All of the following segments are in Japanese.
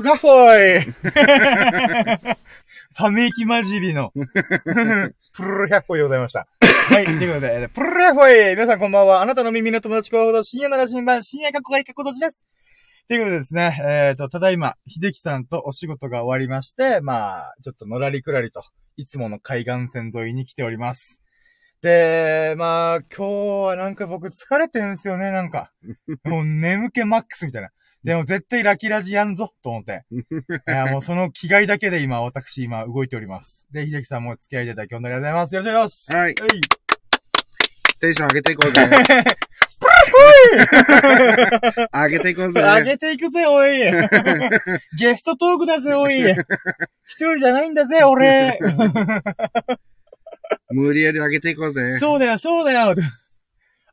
フラフォイ ため息混じりの、プルル100歩でございました。はい、ということで、プルル100歩皆さんこんばんは。あなたの耳の友達候補の深夜の羅針盤、深夜かっこがりかっことじです。ということでですね、えっ、ー、と、ただいま、秀樹さんとお仕事が終わりまして、まあ、ちょっとのらりくらりと、いつもの海岸線沿いに来ております。で、まあ、今日はなんか僕疲れてるんですよね、なんか。もう眠気マックスみたいな。でも絶対ラキラジやんぞ、と思って。いや、もうその気概だけで今、私今動いております。で、秀樹さんも付き合いいただき、本当にありがとうございます。よろしくお願いします。はい。はい。テンション上げていこうぜ。上げていこうぜ。上げていくぜ、おい。ゲストトークだぜ、おい。一人じゃないんだぜ、俺。無理やり上げていこうぜ。そうだよ、そうだよ。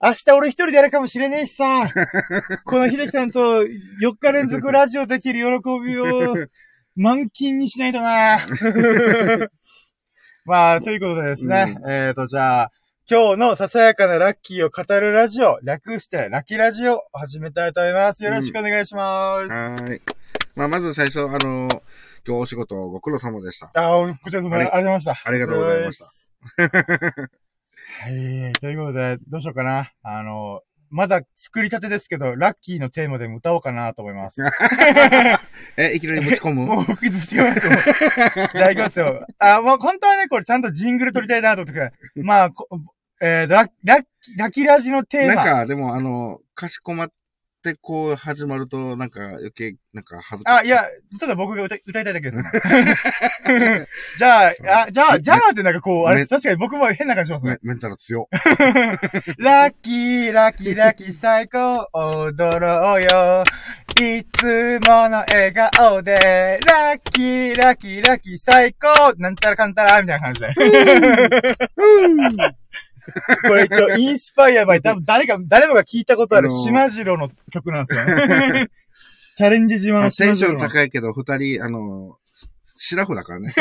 明日俺一人でやるかもしれねえしさ。この秀樹さんと4日連続ラジオできる喜びを満金にしないとな。まあ、ということでですね。うん、えっ、ー、と、じゃあ、今日のささやかなラッキーを語るラジオ、略してラッキーラジオを始めたいと思います。よろしくお願いします。うん、はい。まあ、まず最初、あの、今日お仕事ご苦労様でした。ああ、こちらこそありがとうございました。ありがとうございました。はい。ということで、どうしようかな。あの、まだ作りたてですけど、ラッキーのテーマでも歌おうかなと思います。え、いきなり持ち込む？もう、ぶち込みますよ。じゃあ行きますよ。あ、もう本当はね、これちゃんとジングル撮りたいなと思って、まあ、えー、ラッ、ラッ、ラッキーラジのテーマ。なんか、でもあの、かしこまっってこう始まると、なんか余計、なんか恥ずかしい。あ、いや、ちょっと僕が歌歌いたいだけです。じゃあ、あ、じゃあ、じゃあってなんかこう、あれ、確かに僕も変な感じしますね。メンタル強。ラッキー、ラッキー、ラッキー、最高、踊ろうよ。いつもの笑顔で、ラッキー、ラッキー、ラッキー、最高なんたらかんたら、みたいな感じで。これ一応、インスパイアバイ、多分誰か、誰もが聞いたことある島次郎の曲なんですよね。チャレンジ島の島次郎。テンション高いけど、二人、あの、シラフだからね。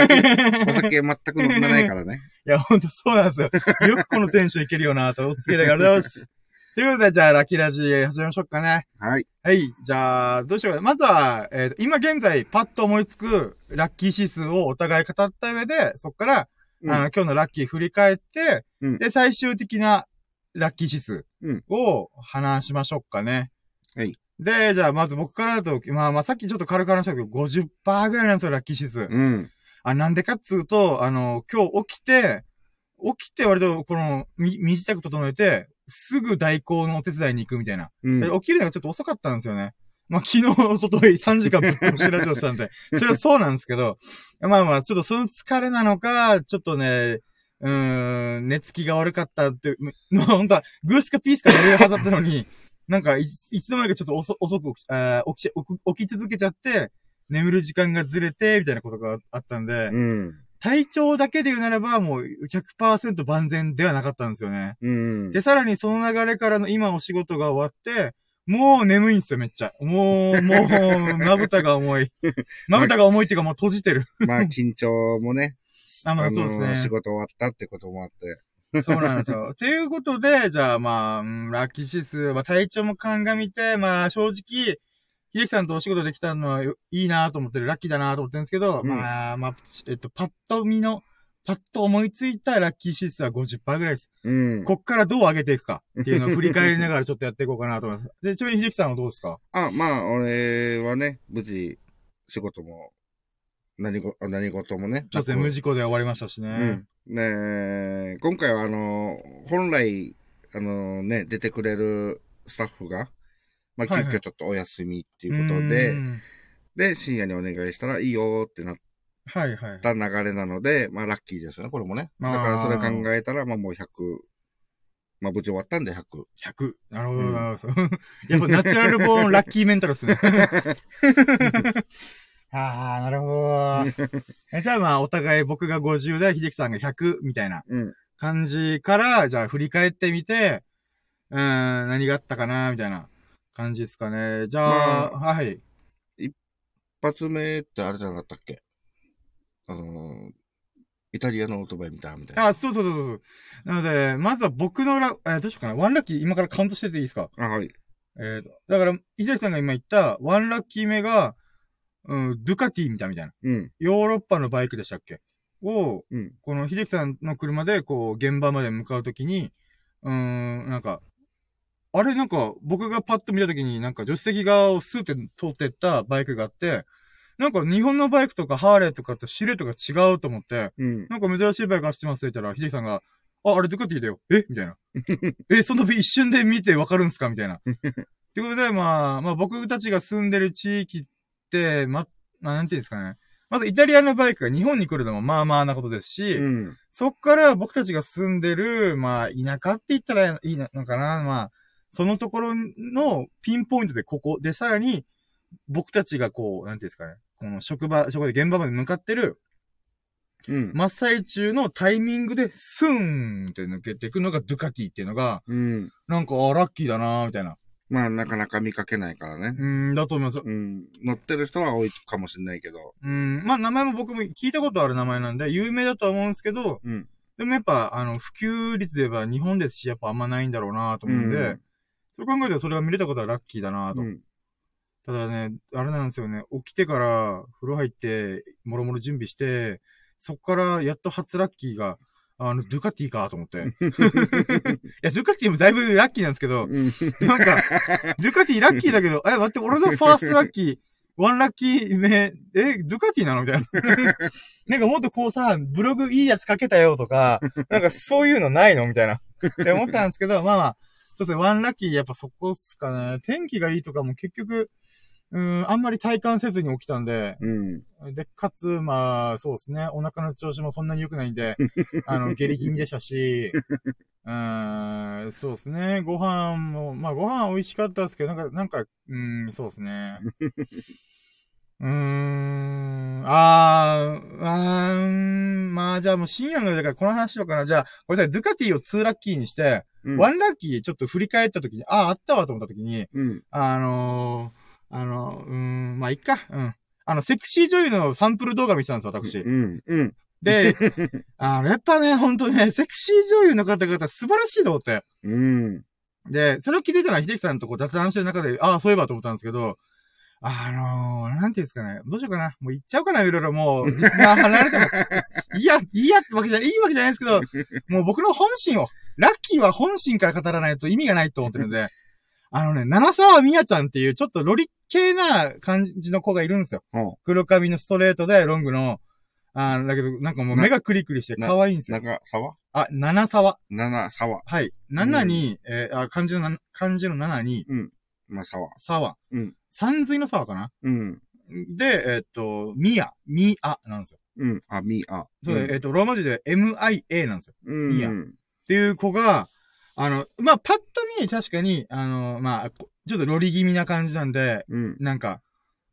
お酒全く飲んでないからね。いや、ほんとそうなんですよ。よくこのテンションいけるよなと、お付けでありがとうございます。ということで、じゃあ、ラッキーラジ始めましょうかね。はい。はい。じゃあ、どうしようか。まずは、えー、今現在、パッと思いつく、ラッキー指数をお互い語った上で、そこから、うん、あの今日のラッキー振り返って、うん、で、最終的なラッキー指数を話しましょうかね。はい。で、じゃあ、まず僕からだと、まあまあ、さっきちょっと軽く話したけど、50%ぐらいなんですよ、ラッキー指数。うん。あ、なんでかっつうと、あの、今日起きて、起きて割と、この、み、身支度整えて、すぐ代行のお手伝いに行くみたいな。うん、起きるのがちょっと遅かったんですよね。まあ、昨日、おととい3時間ぶっ通しラジオしたんで、それはそうなんですけど、まあまあ、ちょっとその疲れなのか、ちょっとね、うーん、寝つきが悪かったって、ま あ本当は、グースかピースか寝るはずだったのに、なんかい、いつの間にかちょっと遅遅く起き、あ起き、起き続けちゃって、眠る時間がずれて、みたいなことがあったんで、うん、体調だけで言うならば、もう100%万全ではなかったんですよね。うん、で、さらにその流れからの今お仕事が終わって、もう眠いんすよ、めっちゃ。もう、もう、まぶたが重い。まぶたが重いっていうかもう閉じてる。まあ、緊張もね。あ、まあそうですね。仕事終わったってこともあって。そうなんですよ。ということで、じゃあまあ、ラッキー指数、まあ体調も鑑みて、まあ正直、秀樹さんとお仕事できたのはいいなと思ってる、ラッキーだなと思ってるんですけど、うん、まあ、まあ、えっと、パッと見の、パッと思いついたラッキー指数は50%ぐらいです。うん。こっからどう上げていくかっていうのを振り返りながらちょっとやっていこうかなと思います。で、ちなみに秀樹さんはどうですか？あ、まあ、俺はね、無事、仕事も、何ご、何事もね。そうですね、無事故で終わりましたしね。うん。ね今回はあの、本来、あのね、出てくれるスタッフが、まあ、急遽ちょっとお休みっていうことで、はいはい、で、深夜にお願いしたらいいよってなっはいはい。た流れなので、まあラッキーですよね、これもね。だからそれ考えたら、まあもう100、まあ無事終わったんで100。100。なるほど、なるほど。やっぱナチュラルボーンラッキーメンタルですね。ああ、なるほど。えじゃあまあお互い僕が50で、秀樹さんが100みたいな感じから、じゃあ振り返ってみて、うん、何があったかな、みたいな感じですかね。じゃあ、まあ、はい。一発目ってあれじゃなかったっけ？あの、イタリアのオートバイ見たみたいな。あ、そうそうそうそう。なので、まずは僕のラ、えー、どうしようかな。ワンラッキー今からカウントしてていいですか？あ、はい。えー、だから、伊崎さんが今言った、ワンラッキー目が、うん、ドゥカティみたいみたいな。うん。ヨーロッパのバイクでしたっけ？を、うん。この秀樹さんの車で、こう、現場まで向かうときに、うーん、なんか、あれなんか、僕がパッと見たときに、なんか助手席側をスーって通ってったバイクがあって、なんか日本のバイクとかハーレーとかとシルエットが違うと思って、うん。なんか珍しいバイク走ってますって言ったら、秀樹さんが、あ、あれドゥカティだよ?え？みたいな。え、その一瞬で見てわかるんすか？みたいな。ってことで、まあ、まあ僕たちが住んでる地域って、ま、まあなんていうんですかね。まずイタリアのバイクが日本に来るのもまあまあなことですし、うん。そっから僕たちが住んでる、まあ田舎って言ったらいいのかな。まあ、そのところのピンポイントでここでさらに僕たちがこう、なんていうんですかね。この職場、そこで現場まで向かってるうん。真っ最中のタイミングでスーンって抜けていくのがドゥカティっていうのが、うん。なんか、あ、ラッキーだなーみたいな。まあ、なかなか見かけないからね。うーん、だと思います。うん。乗ってる人は多いかもしれないけど。うん、まあ名前も僕も聞いたことある名前なんで、有名だとは思うんですけど、うん。でもやっぱ、あの、普及率で言えば日本ですし、やっぱあんまないんだろうなと思うんで、うんそう考えたらそれが見れたことはラッキーだなと。うん。ただね、あれなんですよね、起きてから風呂入って、もろもろ準備して、そっからやっと初ラッキーが、あの、ドゥカティかと思って。いや、ドゥカティもだいぶラッキーなんですけど、うん。なんか、ドゥカティラッキーだけど、え、待って、俺の first ラッキー、 one ラッキー目、え、ドゥカティなのみたいな。なんかもっとこうさ、ブログいいやつ書けたよとか、なんかそういうのないのみたいな。って思ったんですけど、まあまあ、そうですね、ワンラッキーやっぱそこっすかね。天気がいいとかも結局、うーん、あんまり体感せずに起きたんで、うん。で、かつ、まあ、そうですね、お腹の調子もそんなに良くないんで、あの、下痢気味でしたし、うーん、そうですね、ご飯も、まあご飯美味しかったですけど、なんか、なんか、うーん、そうですね。うーん、あー、あーん、まあじゃあもう深夜のだからこの話しようかな。じゃあ、これさ、ドゥカティを2ラッキーにして、うん。ワンラッキーちょっと振り返った時に、ああ、あったわと思った時に、うん。あのー、あの、うーん、まあいっか、うん。あの、セクシー女優のサンプル動画見てたんですよ、私。うん。うん。で、あの、やっぱね、ほんとね、セクシー女優の方々素晴らしいと思って。うん。で、それを気づいたのは秀樹さんとこう雑談してる中で、ああ、そういえばと思ったんですけど、あのー、なんていうんですかね。どうしようかな。もう言っちゃおうかな、いろいろもう、リスナー離れても。いや、いいやってわけじゃ、いいわけじゃないですけど、もう僕の本心を、ラッキーは本心から語らないと意味がないと思ってるんで、あのね、七沢みやちゃんっていうちょっとロリ系な感じの子がいるんですよ。ほ黒髪のストレートでロングの、あーだけど、なんかもう目がクリクリして可愛いんですう。よ。長沢？あ、七沢。七沢。はい。七に、えーあ、漢字のな、漢字の七に、まあ、沢。沢。うん。三髄の沢かな？うん。で、えーっと、ミヤ、ミアなんですよ。うん。あ、み、あ。そうで、えーっと、ローマ字で MIA なんですよ。うん。ミアっていう子が、あの、まあ、パッと見、確かに、あの、まあ、こちょっとロリ気味な感じなんで、うん。なんか、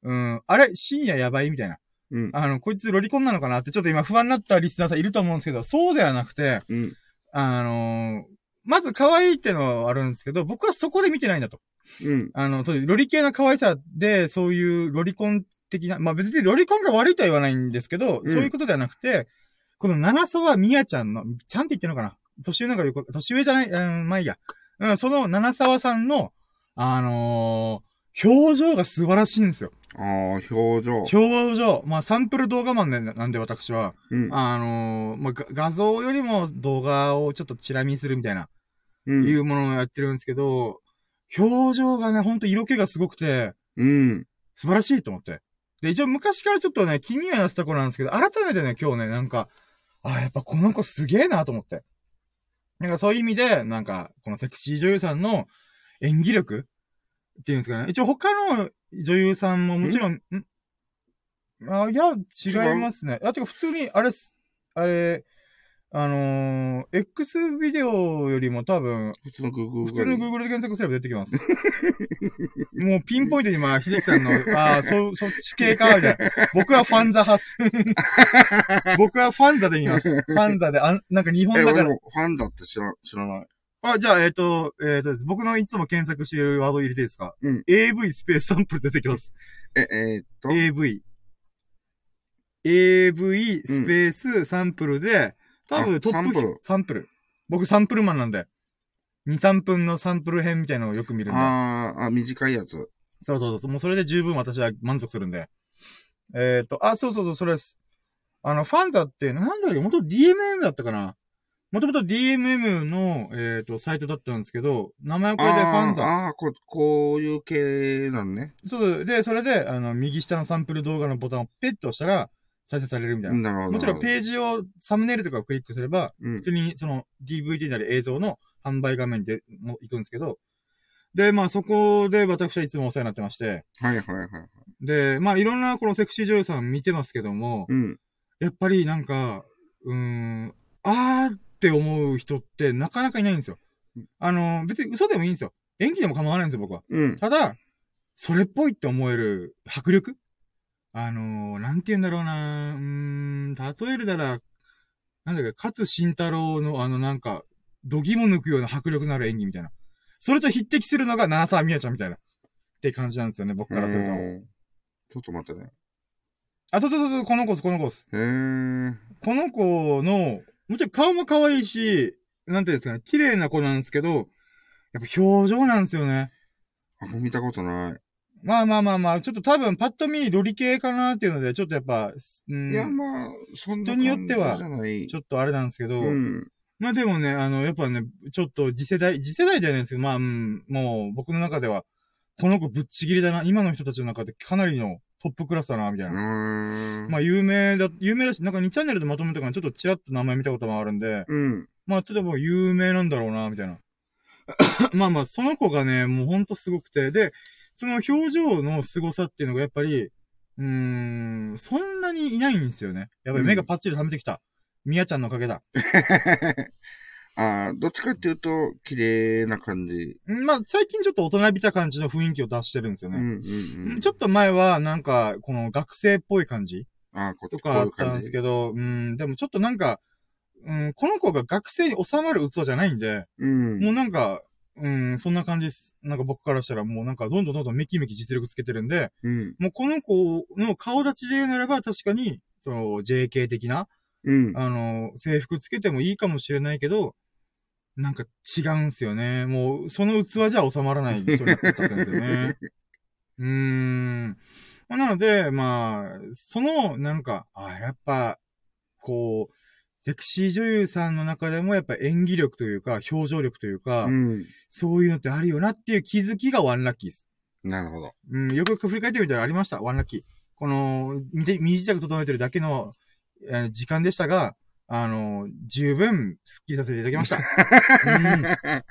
うん、あれ深夜やばいみたいな。うん。あの、こいつロリコンなのかなってちょっと今不安になったリスナーさんいると思うんですけど、そうではなくて、うん。あのまず可愛いってのはあるんですけど、僕はそこで見てないんだと。うん。あの、そういうロリ系な可愛さで、そういうロリコン的な、まあ別にロリコンが悪いとは言わないんですけど、うんそういうことではなくて、この長沢みやちゃんの、ちゃんって言ってるのかな年上なんかよく、年上じゃない、うん、まあいいや。うん、その長沢さんの、あのー表情が素晴らしいんですよ。ああ、表情。表情。まあサンプル動画マンでなんで私は、うん。あのーまあが画像よりも動画をちょっとチラ見するみたいな、うん。いうものをやってるんですけど、表情がね、ほんと色気がすごくて、うん。素晴らしいと思って。で、一応昔からちょっとね、気にはなってた子なんですけど、改めてね、今日ね、なんか、あ、やっぱこの子すげえなと思って。なんかそういう意味で、なんか、このセクシー女優さんの演技力っていうんですかね。一応他の女優さんももちろん、ん？あ、いや、違いますね。あ、てか普通に、あれあれ、あのー、X ビデオよりも多分、普通のグーグー普通の Google で検索すれば出てきます。もうピンポイントに今、秀樹さんの、ああ、そ、そっち系か、みたいな。僕はファンザ派っす。僕はファンザで言います。ファンザで、あんなんか日本え、だから。ファンだって知ら、知らない。あ、じゃあ、えっ、と、えっ、とです、僕のいつも検索しているワード入れていいですか？うん ?AV スペースサンプル出てきます。え、えーっと？AV。AV スペースサンプルで、多分あトップサンプルサンプル。僕サンプルマンなんで。2、3分のサンプル編みたいなのをよく見るんで。あーあ、短いやつ。そうそうそう。もうそれで十分私は満足するんで。えっ、と、あ、そうそうそう、それです。あの、ファンザって、なんだっけ、元 DMM だったかなもともと DMM の、えっ、と、サイトだったんですけど、名前を変えてファンザ。ああ、こう、こういう系なんね。そう、で、それで、あの、右下のサンプル動画のボタンをペッと押したら、再生されるみたいな。な。もちろんページを、サムネイルとかをクリックすれば、うん普通にその DVD なり映像の販売画面でも行くんですけど、で、まあそこで私はいつもお世話になってまして、はいはいはい。で、まあいろんなこのセクシー女優さん見てますけども、うん。やっぱりなんか、うーん、あーって思う人ってなかなかいないんですようん。あの、別に嘘でもいいんですよ。演技でも構わないんですよ、僕は。うん。ただ、それっぽいって思える迫力あのー、なんて言うんだろうなうーん、例えるなら、なんだっけ、勝慎太郎のあのなんか、度肝抜くような迫力のある演技みたいな。それと匹敵するのが七沢美也ちゃんみたいな。って感じなんですよね、僕からすると。うんちょっと待ってね。あ、そうそうそうそう、この子です、この子です。へー。この子の、もちろん顔も可愛いし、なんていうんですかね、綺麗な子なんですけど、やっぱ表情なんですよね。あ、見たことない。まあまあまあまあ、ちょっと多分パッと見ロリ系かなっていうので、ちょっとやっぱ、うん、いや、まあ、そんな人によっては。ちょっとあれなんですけど、うん。まあでもね、あの、やっぱね、ちょっと次世代、次世代じゃないんですけど、まあ、うん、もう僕の中では、この子ぶっちぎりだな、今の人たちの中でかなりのトップクラスだな、みたいうな。まあ有名だ、有名だし、なんか2チャンネルでまとめたからちょっとチラッと名前見たこともあるんで、うん。まあちょっともう有名なんだろうな、みたいな。まあまあ、その子がね、もうほんとすごくて、で、その表情の凄さっていうのがやっぱり、うーん、そんなにいないんですよね。やっぱり目がパッチリ覚めてきた。みやちゃんのおかげだ。ああ、どっちかっていうと、綺麗な感じ。うんまあ、最近ちょっと大人びた感じの雰囲気を出してるんですようんね。うんうん。ちょっと前は、なんか、この学生っぽい感じああ、ことかあったんですけど、うん、でもちょっとなんか、うん、この子が学生に収まる器じゃないんで、うん。もうなんか、うん、そんな感じです。なんか僕からしたらもうなんかどんどんどんどんメキメキ実力つけてるんで、うん。もうこの子の顔立ちで言うならば確かに、その JK 的な、うん。あの、制服つけてもいいかもしれないけど、なんか違うんすよね。もう、その器じゃ収まらない人になっちゃったんですよね。うーん。まあなので、まあ、その、なんか、あやっぱ、こう、セクシー女優さんの中でもやっぱ演技力というか、表情力というか、うん。そういうのってあるよなっていう気づきがワンラッキーです。なるほど。うん、よくよく振り返ってみたらありました、ワンラッキー。この、見て、身支度整えてるだけの、えー時間でしたが、あの、十分、スッキリさせていただきました。うん、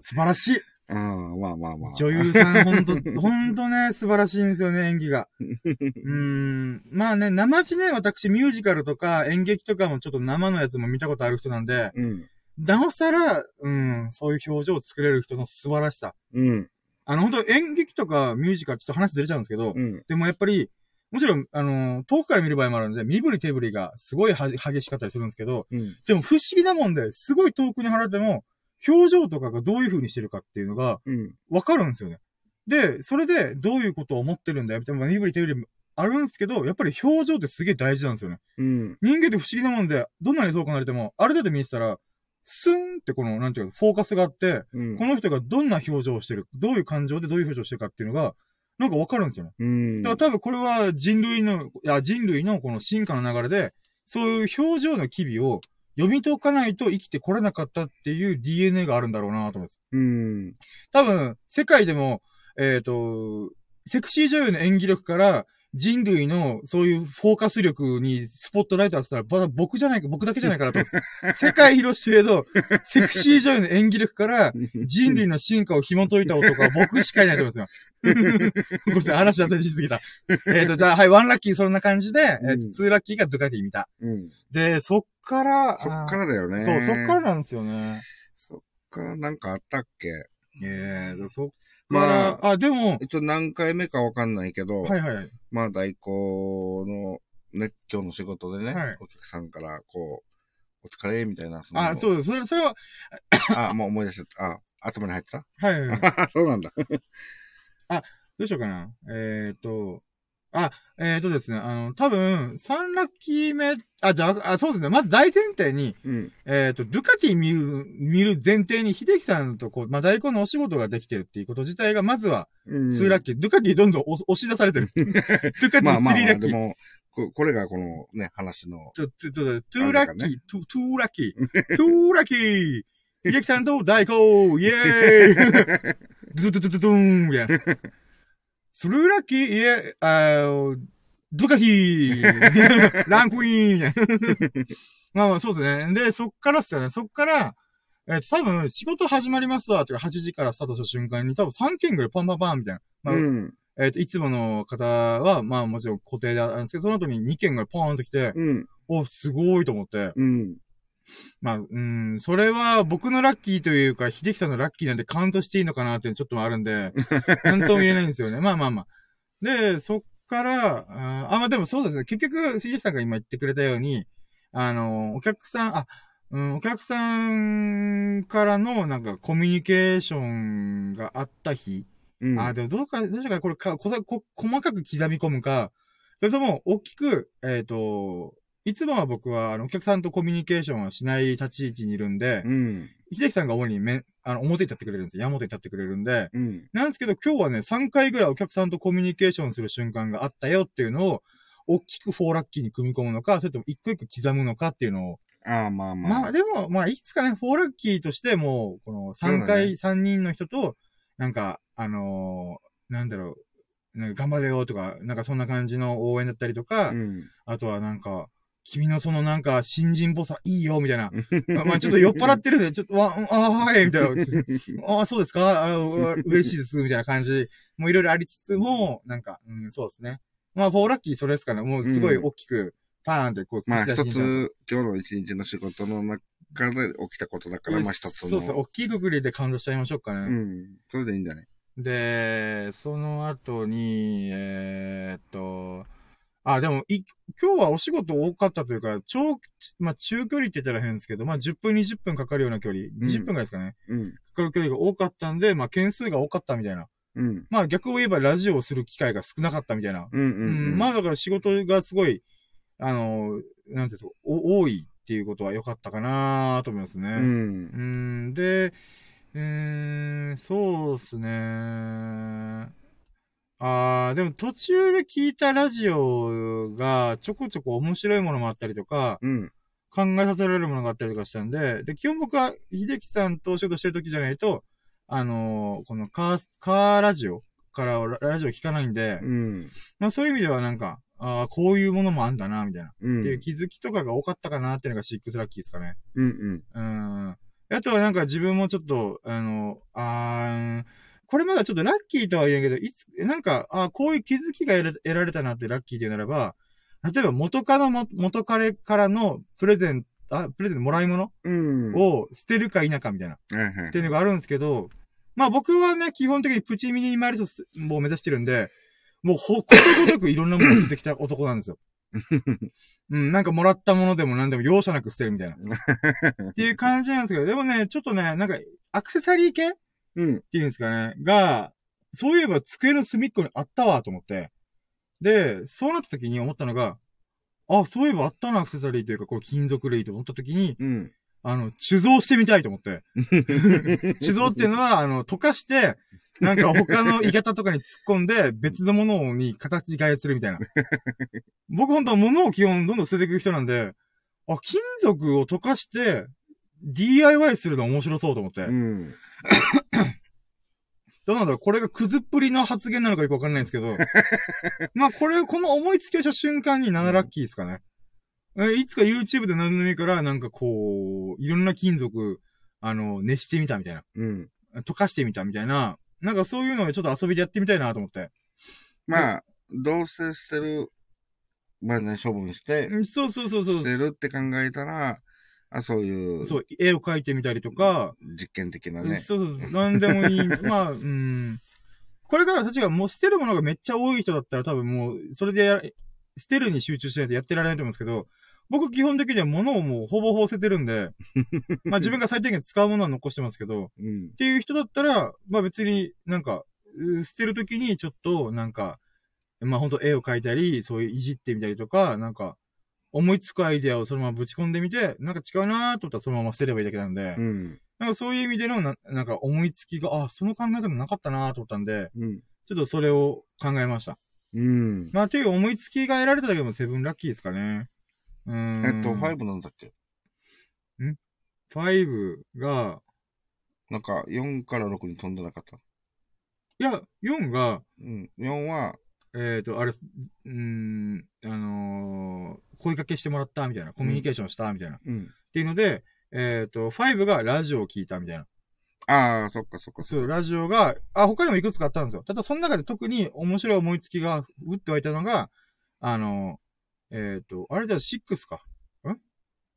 素晴らしい。ああ、まあまあまあ。女優さん、ほんと、ほんとね、素晴らしいんですよね、演技が。うん。まあね、生地ね、私、ミュージカルとか演劇とかもちょっと生のやつも見たことある人なんで、うん。なおさら、うん、そういう表情を作れる人の素晴らしさ。うん。あの、本当演劇とかミュージカルちょっと話ずれちゃうんですけど、うん。でもやっぱり、もちろん、あのー遠くから見る場合もあるんで、身振り手振りがすごいは激しかったりするんですけど、うん。でも不思議なもんで、すごい遠くに離れても、表情とかがどういう風にしてるかっていうのが、うん。わかるんですよね。で、それで、どういうことを思ってるんだよ。でも身振り手振りもあるんですけど、やっぱり表情ってすげえ大事なんですよね。うん。人間って不思議なもんで、どんなに遠く離れても、ある程度見てたら、スーンってこの、なんていうか、フォーカスがあって、うん。この人がどんな表情をしてる、どういう感情でどういう表情をしてるかっていうのが、なんかわかるんですよね。うん。だから多分これは人類の、いや、人類のこの進化の流れで、そういう表情の機微を読み解かないと生きてこれなかったっていう DNA があるんだろうなと思います。うん。多分、世界でも、えっ、と、セクシー女優の演技力から、人類のそういうフォーカス力にスポットライト当てたら、まだ僕じゃないか、僕だけじゃないかなと。世界広しえど、セクシー女優の演技力から、人類の進化を紐解いた男は僕しかいないと思いますよ。ごめんなさい、話だってしすぎた。えっと、じゃあ、はい、ワンラッキーそんな感じで、えーうんツーラッキーがドゥカティ見た。うん。で、そっから、そっからだよね。そう、そっからなんですよね。そっからなんかあったっけ？えー、そっまあ、あ、でも、一応何回目かわかんないけど、はいはい。まあ代行のね、今日の仕事でね、はいお客さんからこう、お疲れみたいな。そのあ、そうです。それ、それは、あ、もう思い出した。あ、頭に入ってた？はいはいはい。そうなんだ。どうしようかな。えっ、と、えっ、とですね、あの、多分、3ラッキー目、あ、じゃあ、あそうですね。まず大前提に、うん。えっ、と、ドゥカティ見る、見る前提に、秀樹さんとこう、まあ、大根のお仕事ができてるっていうこと自体が、まずは、うん。2ラッキー。ドゥカティどんどん押押し出されてる。ドゥカティ3まあまあまあ、ラッキー。でも、ここれがこのね、話の、ちょ、ちょ、ちょ、トゥーラッキー、トゥ、トゥーラッキー、トゥーラッキー、秀樹さんと大根、イェーイ ドゥドゥドゥドゥドゥーンみたいな。スルーラッキー、イェーイ、あードゥカティーランクインみたいな。まあまあ、そうですね。で、そっからっすよね。そっから、えっ、と、多分、仕事始まりますわ、とか、8時からスタートした瞬間に、多分3件ぐらいパンパンパンみたいな。まあ、うん。えっ、と、いつもの方は、まあもちろん固定であるんですけど、その後に2件ぐらいポーンと来て、うん。お、すごいと思って。うん。まあ、うん、それは僕のラッキーというか、秀樹さんのラッキーなんでカウントしていいのかなっていうのちょっとあるんで、なんとも言えないんですよね。まあまあまあ。で、そっから、あまあでもそうですね。結局、秀樹さんが今言ってくれたように、あの、お客さん、あ、うん、お客さんからのなんかコミュニケーションがあった日、うん。あ、でもどうか、どうしようかな、これか、こさこ細かく刻み込むか、それとも、大きく、えっ、と、いつもは僕は、あの、お客さんとコミュニケーションはしない立ち位置にいるんで、うん。秀樹さんが主にめ、あの、表に立ってくれるんですよ。山本に立ってくれるんで、うん。なんですけど、今日はね、3回ぐらいお客さんとコミュニケーションする瞬間があったよっていうのを、大きくフォーラッキーに組み込むのか、それとも一個一個刻むのかっていうのを、ああ、まあまあ。まあでも、まあいいですかね、フォーラッキーとしても、この3そうだ回、ね3人の人と、なんか、あのーなんだろう、なんか頑張れよとか、なんかそんな感じの応援だったりとか、うん。あとはなんか、君のそのなんか新人っぽさいいよ、みたいな。まあまあちょっと酔っ払ってるんで、ちょっと、わ、あ、はい、みたいな。あ、そうですか？あ嬉しいです、みたいな感じ。もういろいろありつつも、なんか、うん、そうですね。まあ、フォーラッキーそれですかね。もうすごい大きく、パーンってこう、まあ一つ、今日の一日の仕事の中で起きたことだから、まあ一つの。そうそう、大きいくくりで感動しちゃいましょうかね。うん。それでいいんじゃない？で、その後に、えーっと、あ、でも、い、今日はお仕事多かったというか、長、まあ、中距離って言ったら変ですけど、まあ、10分、20分かかるような距離、20分ぐらいですかね。うん。かかる距離が多かったんで、まあ、件数が多かったみたいな。うん。まあ、逆を言えばラジオをする機会が少なかったみたいな。うん。う。うんん、まあ、だから仕事がすごい、あの、なんていうんですか、お多いっていうことは良かったかなと思いますね。う。うんん、で、うーん、そうですね。あー、でも途中で聞いたラジオがちょこちょこ面白いものもあったりとか、うん。考えさせられるものがあったりとかしたんで、で、基本僕は秀樹さんとお仕事してる時じゃないと、あのーこのカー、カーラジオからララジオ聞かないんで、うん。まあそういう意味ではなんか、ああ、こういうものもあんだな、みたいな。うん。っていう気づきとかが多かったかなっていうのがシックスラッキーですかね。うん。うん。あとはなんか自分もちょっと、あの、あーこれまだちょっとラッキーとは言えんけど、いつ、なんか、あこういう気づきが得られたなってラッキーというならば、例えば元カノも、元彼からのプレゼント、あ、プレゼントもらい物うん。を捨てるか否かみたいな、っはいはいていうのがあるんですけど、まあ僕はね、基本的にプチミニマリストを目指してるんで、もうほ、ことごとくいろんなものを捨ててきた男なんですよ。うん、なんかもらったものでも何でも容赦なく捨てるみたいな。っていう感じなんですけど、でもね、ちょっとね、なんか、アクセサリー系っうん。ていうんですかね、が、そういえば机の隅っこにあったわと思って。で、そうなった時に思ったのが、あ、そういえばあったな、アクセサリーというか、これ金属類と思った時に、うん。あの、鋳造してみたいと思って。鋳造っていうのは、あの、溶かして、なんか他の鋳型とかに突っ込んで、別のものに形替えするみたいな。僕本当は物を基本どんどん捨てていく人なんで、あ、金属を溶かして、DIY するの面白そうと思って。うん。どうなんだろうこれがクズっぷりの発言なのかよくわかんないんですけど。まあこれ、この思いつきをした瞬間に7ラッキーですかね。えいつか YouTube で何でもいいから、なんかこう、いろんな金属、あの、熱してみたみたいな。うん。溶かしてみたみたいな。なんかそういうのをちょっと遊びでやってみたいなと思って。まあ、どうせ捨てる、まあね、処分して、うんそうそうそうそう。捨てるって考えたら、あそういう、そう、絵を描いてみたりとか、実験的なね。そうそうそう、なんでもいい。まあ、うん。これが、確かもう捨てるものがめっちゃ多い人だったら多分もう、それでや、捨てるに集中しないとやってられないと思うんですけど、僕基本的には物をもうほぼほぼ捨ててるんで、まあ自分が最低限使うものは残してますけど、うんっ。ていう人だったら、まあ別になんか、う捨てるときにちょっとなんか、まあ本当絵を描いたり、そういういじってみたりとか、なんか、思いつくアイデアをそのままぶち込んでみて、なんか違うなーと思ったらそのまま捨てればいいだけなんで、うん。なんかそういう意味でのな、なんか思いつきが、あ、その考え方なかったなーと思ったんで、うん。ちょっとそれを考えました。うん。まあ、という思いつきが得られただけでもセブンラッキーですかね。うーん。えっと、5なんだっけ？5が、なんか、4から6に飛んでなかった？いや、4が、うん。4は、えっ、と、あれ、うーん、あのー声かけしてもらったみたいな、コミュニケーションしたみたいな。っうん。ていうので、えっ、と、5がラジオを聞いたみたいな。ああ、そっかそっか。そう、ラジオが、あ、他にもいくつかあったんですよ。ただ、その中で特に面白い思いつきが、うって湧いたのが、あのーえっ、と、あれじゃあ6か。ん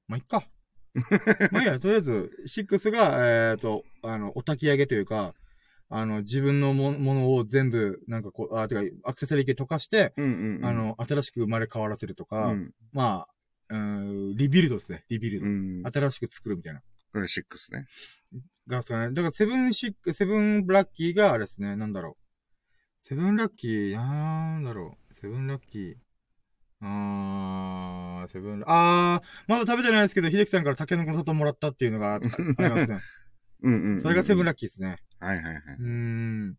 まあ、いっか。まあいいや、とりあえず、6が、えっ、と、あの、お焚き上げというか、あの、自分のもものを全部、なんかこう、あ、てか、アクセサリー系溶かして、うんうんうん。あ、の、新しく生まれ変わらせるとか、うん。まあ、うーん、 rebuild ですね、 rebuild。うん。新しく作るみたいな。これ6ね。がですかね。だから、 seven six、seven ラッキーがあれですね、なんだろう。 seven ラッキー、なんだろう。 seven ラッキー。あー、セブンラあー、まだ食べてないですけど、秀樹さんからタケノコの里もらったっていうのがあありますね。うんうんうん。それがセブンララッキーですね。はいはいはい。うーん。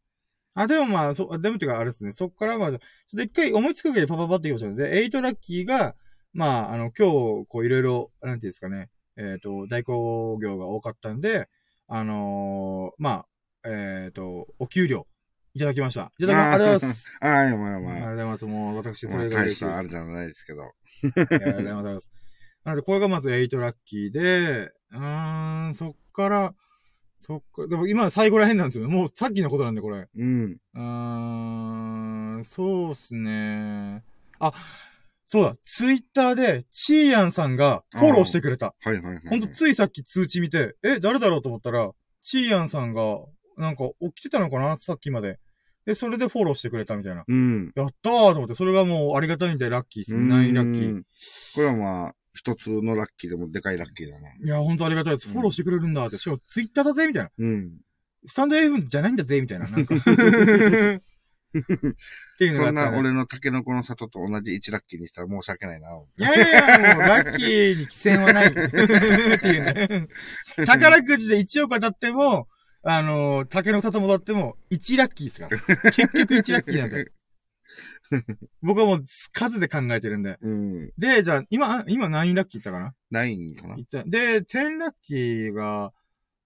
あ、でもまあ、そ、でもっていうか、あれですね。そっからまあ、ちょっと一回思いつくだけでパパパって言いましたので、エイトラッキーが、まあ、あの、今日、こう、いろいろ、なんていうんですかね。えっ、と、代行業が多かったんで、あのーまあ、えっ、と、お給料、いただきました。いただきまありがとうございます。ああ、いやまあありがとうまあ。ございます。もう、私、そまあ、れが大嬉しいです。したあれじゃないですけど。ありがとうございます。なので、これがまず8ラッキーで、うーん、そっから、そっか、でも今最後ら辺なんですよ。もうさっきのことなんで、これ。うん。うーん、そうっすね。あ、そうだ、ツイッターで、チーヤンさんがフォローしてくれた。はいはいはい。ほんと、ついさっき通知見て、え、誰だろうと思ったら、チーヤンさんが、なんか起きてたのかな？さっきまで。で、それでフォローしてくれたみたいな。うん。やったーと思って、それがもうありがたいんでラッキーっすね。ナインラッキー。うんこれはまあ、一つのラッキーでもでかいラッキーだね。いや、ほんとありがたいです。うんフォローしてくれるんだって。しかもツイッターだぜみたいな。うん。スタンド FM じゃないんだぜみたいな。なんか。っていうのが。そんな俺のタケノコの里と同じ1ラッキーにしたら申し訳ないな。いやいやいや、もうラッキーに規制はない。っていうね。宝くじで1億当たっても、あの、竹の里もだっても、1ラッキーですから。結局1ラッキーなんで。僕はもう数で考えてるんで。うん。で、じゃあ、今、あ今何ラッキー言ったかな？ないんかな言った。で、10ラッキーが、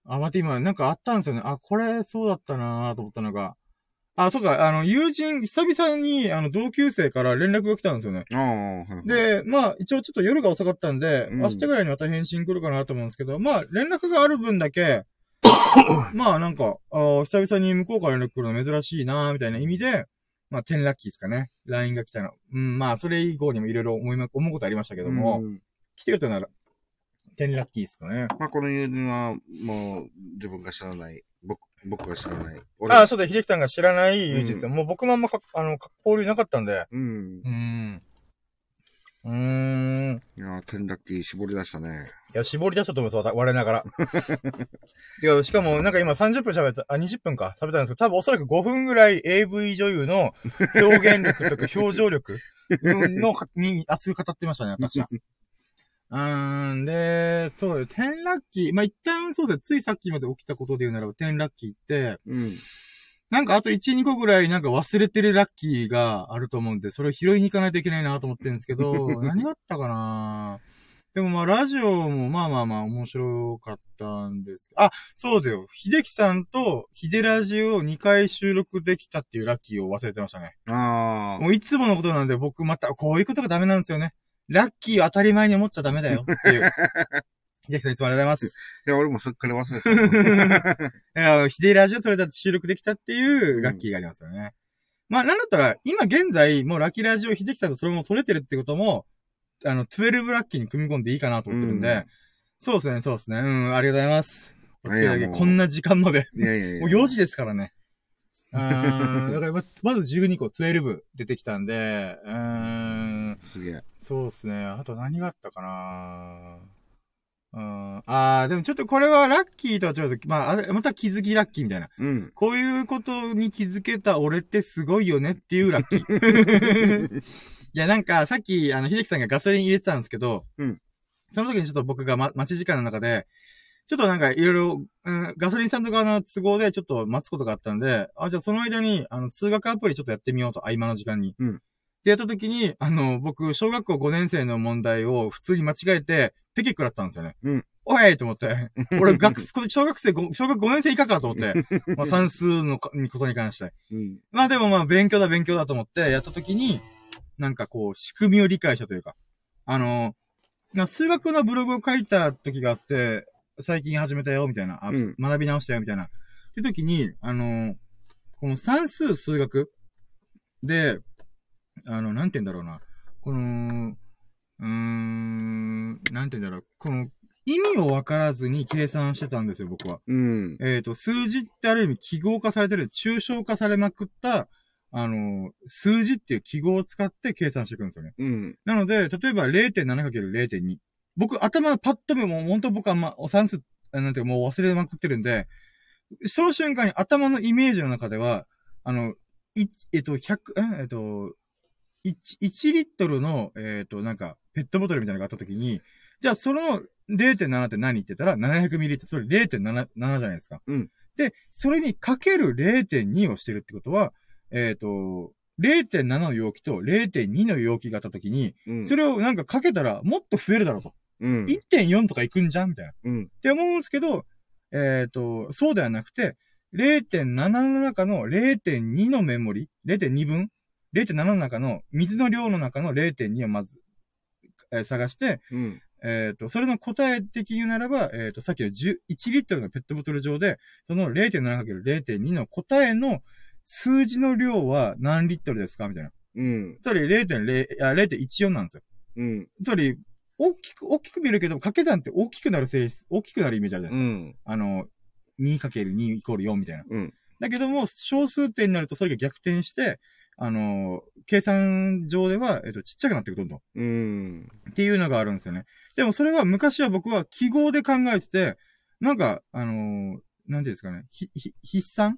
あ、待って今、なんかあったんですよね。あ、これそうだったなと思ったのが。あ、そうか、あの、友人、久々に、あの、同級生から連絡が来たんですよね。はいはい、で、まあ、一応ちょっと夜が遅かったんで、うん明日ぐらいにまた返信来るかなと思うんですけど、まあ、連絡がある分だけ、まあ、なんか、あー久々に向こうから連絡来るの珍しいなみたいな意味で、まあ、10ラッキーですかね。LINE が来たの。うん、まあ、それ以降にもいろいろ思いま、思うことありましたけども、うん来てくれたなら、10ラッキーですかね。まあ、この友人は、もう、自分が知らない、僕、僕が知らない。俺ああ、そうだ、秀樹さんが知らない友人ですよ。うもう僕もあんまか、あの、か交流なかったんで。うん。うん。うーん。いやー、テンラッキー絞り出したね。いや、絞り出したと思います、わ我ながら。いや、しかも、なんか今30分喋った、あ、20分か、喋ったんですけど、多分おそらく5分ぐらい AV 女優の表現力とか 表情力の、に熱く語ってましたね、私は。うーん、で、そうよ、10ラッキー。まあ、一旦そうですね、ついさっきまで起きたことで言うならば、10ラッキーって、うん。なんかあと1、2個ぐらいなんか忘れてるラッキーがあると思うんで、それを拾いに行かないといけないなと思ってるんですけど、何があったかな？でもまあラジオもまあまあまあ面白かったんですあ、そうだよ。秀樹さんと秀ラジを2回収録できたっていうラッキーを忘れてましたね。ああ。もういつものことなんで僕またこういうことがダメなんですよね。ラッキーを当たり前に思っちゃダメだよっていう。秀樹さんいつもありがとうございます。いや、俺もすっかり忘れてた。いや、ヒデラジオ撮れたって収録できたっていうラッキーがありますよね。まあ、なんだったら、今現在、もうラッキーラジオ秀樹さんとそれも撮れてるってことも、あの、12ラッキーに組み込んでいいかなと思ってるんで、うんそうですね、そうですね。うん、ありがとうございます。お付き合いいやもうこんな時間まで。いやいやいや。もう4時ですからね。うーん、だからままず12個、12出てきたんで、うーん、すげえ。そうですね。あと何があったかなうん、あー、でもちょっとこれはラッキーとはちょっと、まあ、また気づきラッキーみたいな。うん。こういうことに気づけた俺ってすごいよねっていうラッキー。いや、なんか、さっき、あの、秀樹さんがガソリン入れてたんですけど、うん。その時にちょっと僕が、ま、待ち時間の中で、ちょっとなんかいろいろ、うん、ガソリンスタンド側の都合でちょっと待つことがあったんで、あ、じゃあその間に、あの、数学アプリちょっとやってみようと、合間の時間に。うん。で、やった時に、あの、僕、小学校5年生の問題を普通に間違えて、ペケ食らったんですよね。うん。おいと思って。俺、学、小学生、小学5年生以下かと思って。まあ、算数のかことに関して。うん。まあでもまあ、勉強だ勉強だと思って、やった時に、なんかこう、仕組みを理解したというか。あの、な数学のブログを書いた時があって、最近始めたよ、みたいな。あうん学び直したよ、みたいな。って時に、あの、この算数、数学で、あの、なんて言うんだろうな。この、うーん、なんて言うんだろう。この、意味を分からずに計算してたんですよ、僕は。うん。えっ、と、数字ってある意味記号化されてる、抽象化されまくった、あの、数字っていう記号を使って計算していくんですよね。うん。なので、例えば 0.7×0.2。僕、頭パッと見もう本当僕はま、お算数、あなんていうかもう忘れまくってるんで、その瞬間に頭のイメージの中では、あの、い、えっと、100、ええっと、1、1リットルの、えっと、なんか、ペットボトルみたいなのがあった時に、じゃあその0.7って何って言ったら、700ミリリットル、それ0.7、7じゃないですか。うん。で、それにかける0.2をしてるってことは、えっ、と、0.7の容器と0.2の容器があった時に、うん。それをなんかかけたらもっと増えるだろうと。うん。1.4とかいくんじゃんみたいな。っうん。て思うんですけど、えっ、と、そうではなくて、0.7の中の0.2のメモリ、0.2分 ?0.7 の中の、水の量の中の0.2をまず、えー探して、うん。えっ、と、それの答え的に言うならば、えっ、と、さっきの10 1リットルのペットボトル上で、その 0.7×0.2 の答えの数字の量は何リットルですか？みたいな。うん。つまり0.0、あ、0.14なんですよ。うん。つまり、大きく、大きく見るけど、掛け算って大きくなる性質、大きくなるイメージあるじゃないですか。うん。あの、2×2 イコール4みたいな。うん。だけども、小数点になるとそれが逆転して、あの、計算上では、えっと、ちっちゃくなっていくどんどん。うん。っていうのがあるんですよね。でもそれは昔は僕は記号で考えてて、なんか、あのーなんていうんですかね、ひ、ひ、筆算？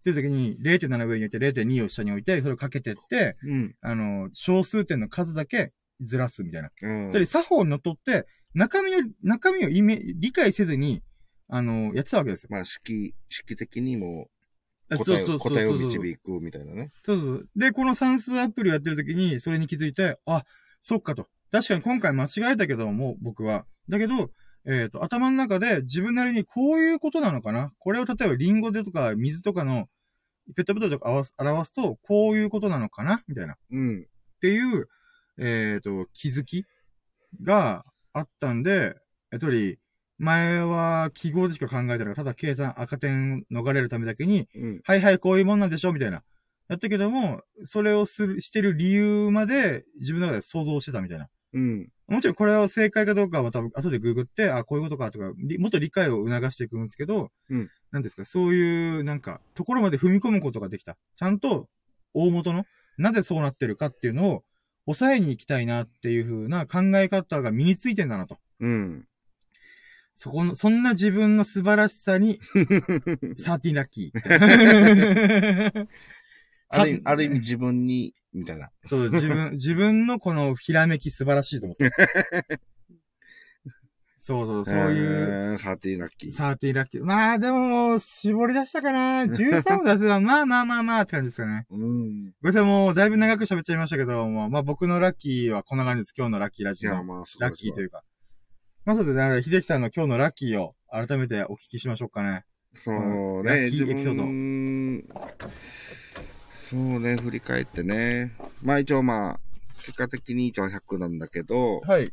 するときに0.7上に置いて0.2を下に置いて、それをかけてって、うん。あのー小数点の数だけずらすみたいな。うん。それ作法にのっとって、中身を、中身をイメ理解せずに、あのーやってたわけですよ。まあ、式、式的にもあ答えを、そう答えを導くみたいなね。そうそう。で、この算数アプリをやってるときに、それに気づいて、あ、そっかと。確かに今回間違えたけども、僕は。だけど、えっ、と、頭の中で自分なりにこういうことなのかなこれを例えばリンゴでとか水とかのペットボトルとか表すと、こういうことなのかな？みたいな。っうん。ていう、えっ、と、気づきがあったんで、やっぱり、前は記号でしか考えたら、ただ計算赤点逃れるためだけに、うん。はいはい、こういうもんなんでしょみたいな。やったけども、それをする、してる理由まで自分の中で想像してたみたいな。うん。もちろんこれは正解かどうかは多分後でググって、あ、こういうことかとか、りもっと理解を促していくんですけど、うん。なんですか、そういう、なんか、ところまで踏み込むことができた。ちゃんと、大元の、なぜそうなってるかっていうのを、抑えに行きたいなっていう風な考え方が身についてんだなと。うん。そこの、そんな自分の素晴らしさに、サーティンラッキー。ある意味、ある意味自分に、みたいな。そう、自分、自分のこのひらめき素晴らしいと思って。そうそう、そういう、う。サーティーラッキー。サーティラッキー。まあ、でももう、絞り出したかな。13を出せば、まあまあまあまあって感じですかね。うん。ごめんなさい、もう、だいぶ長く喋っちゃいましたけども、まあ僕のラッキーはこんな感じです。今日のラッキーラいや、ジオ。まあ、ラッキーというか。まあそうですね、秀樹さんの今日のラッキーを改めてお聞きしましょうかね。そうね、自分、そうね、振り返ってね。まあ一応まあ、結果的に一応100なんだけど、はい。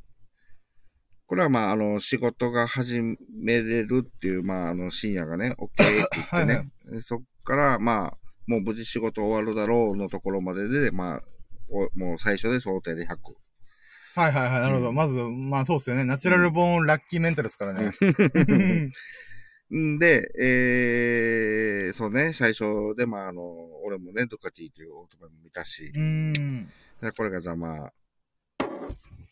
これはまあ、あの、仕事が始めれるっていう、まあ、あの、深夜がね、OK って言ってね。はいはいでそっから、まあ、もう無事仕事終わるだろうのところまでで、まあ、おもう最初で想定で100。はいはいはい、なるほど。うんまず、まあそうですよね。ナチュラルボーンラッキーメンタルですからね。ん で、えー、そうね、最初で、まあ、あの、俺もね、ドカティというオートバイも見たしう、ーん。でこれがじゃあまあ、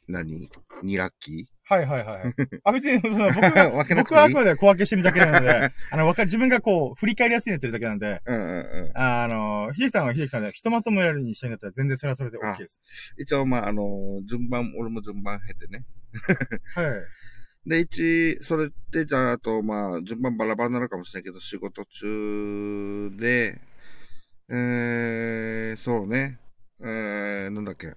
何 ?2 ラッキはいはいはい。あ、別に、僕が、分けなくていい僕はあくまで小分けしてるだけなので、あの、わかる、自分がこう、振り返りやすいようにやってるだけなんで、うんうんうん。ああの、秀樹さんは秀樹さんで、ひとまとめやるにしたいんだったら全然それはそれで OK です。一応、まあ、あの、順番、俺も順番経てね。はい。で、一、それって、じゃあ、あと、まあ、順番バラバラになるかもしれないけど、仕事中で、えー、そうね。えー、なんだっけ。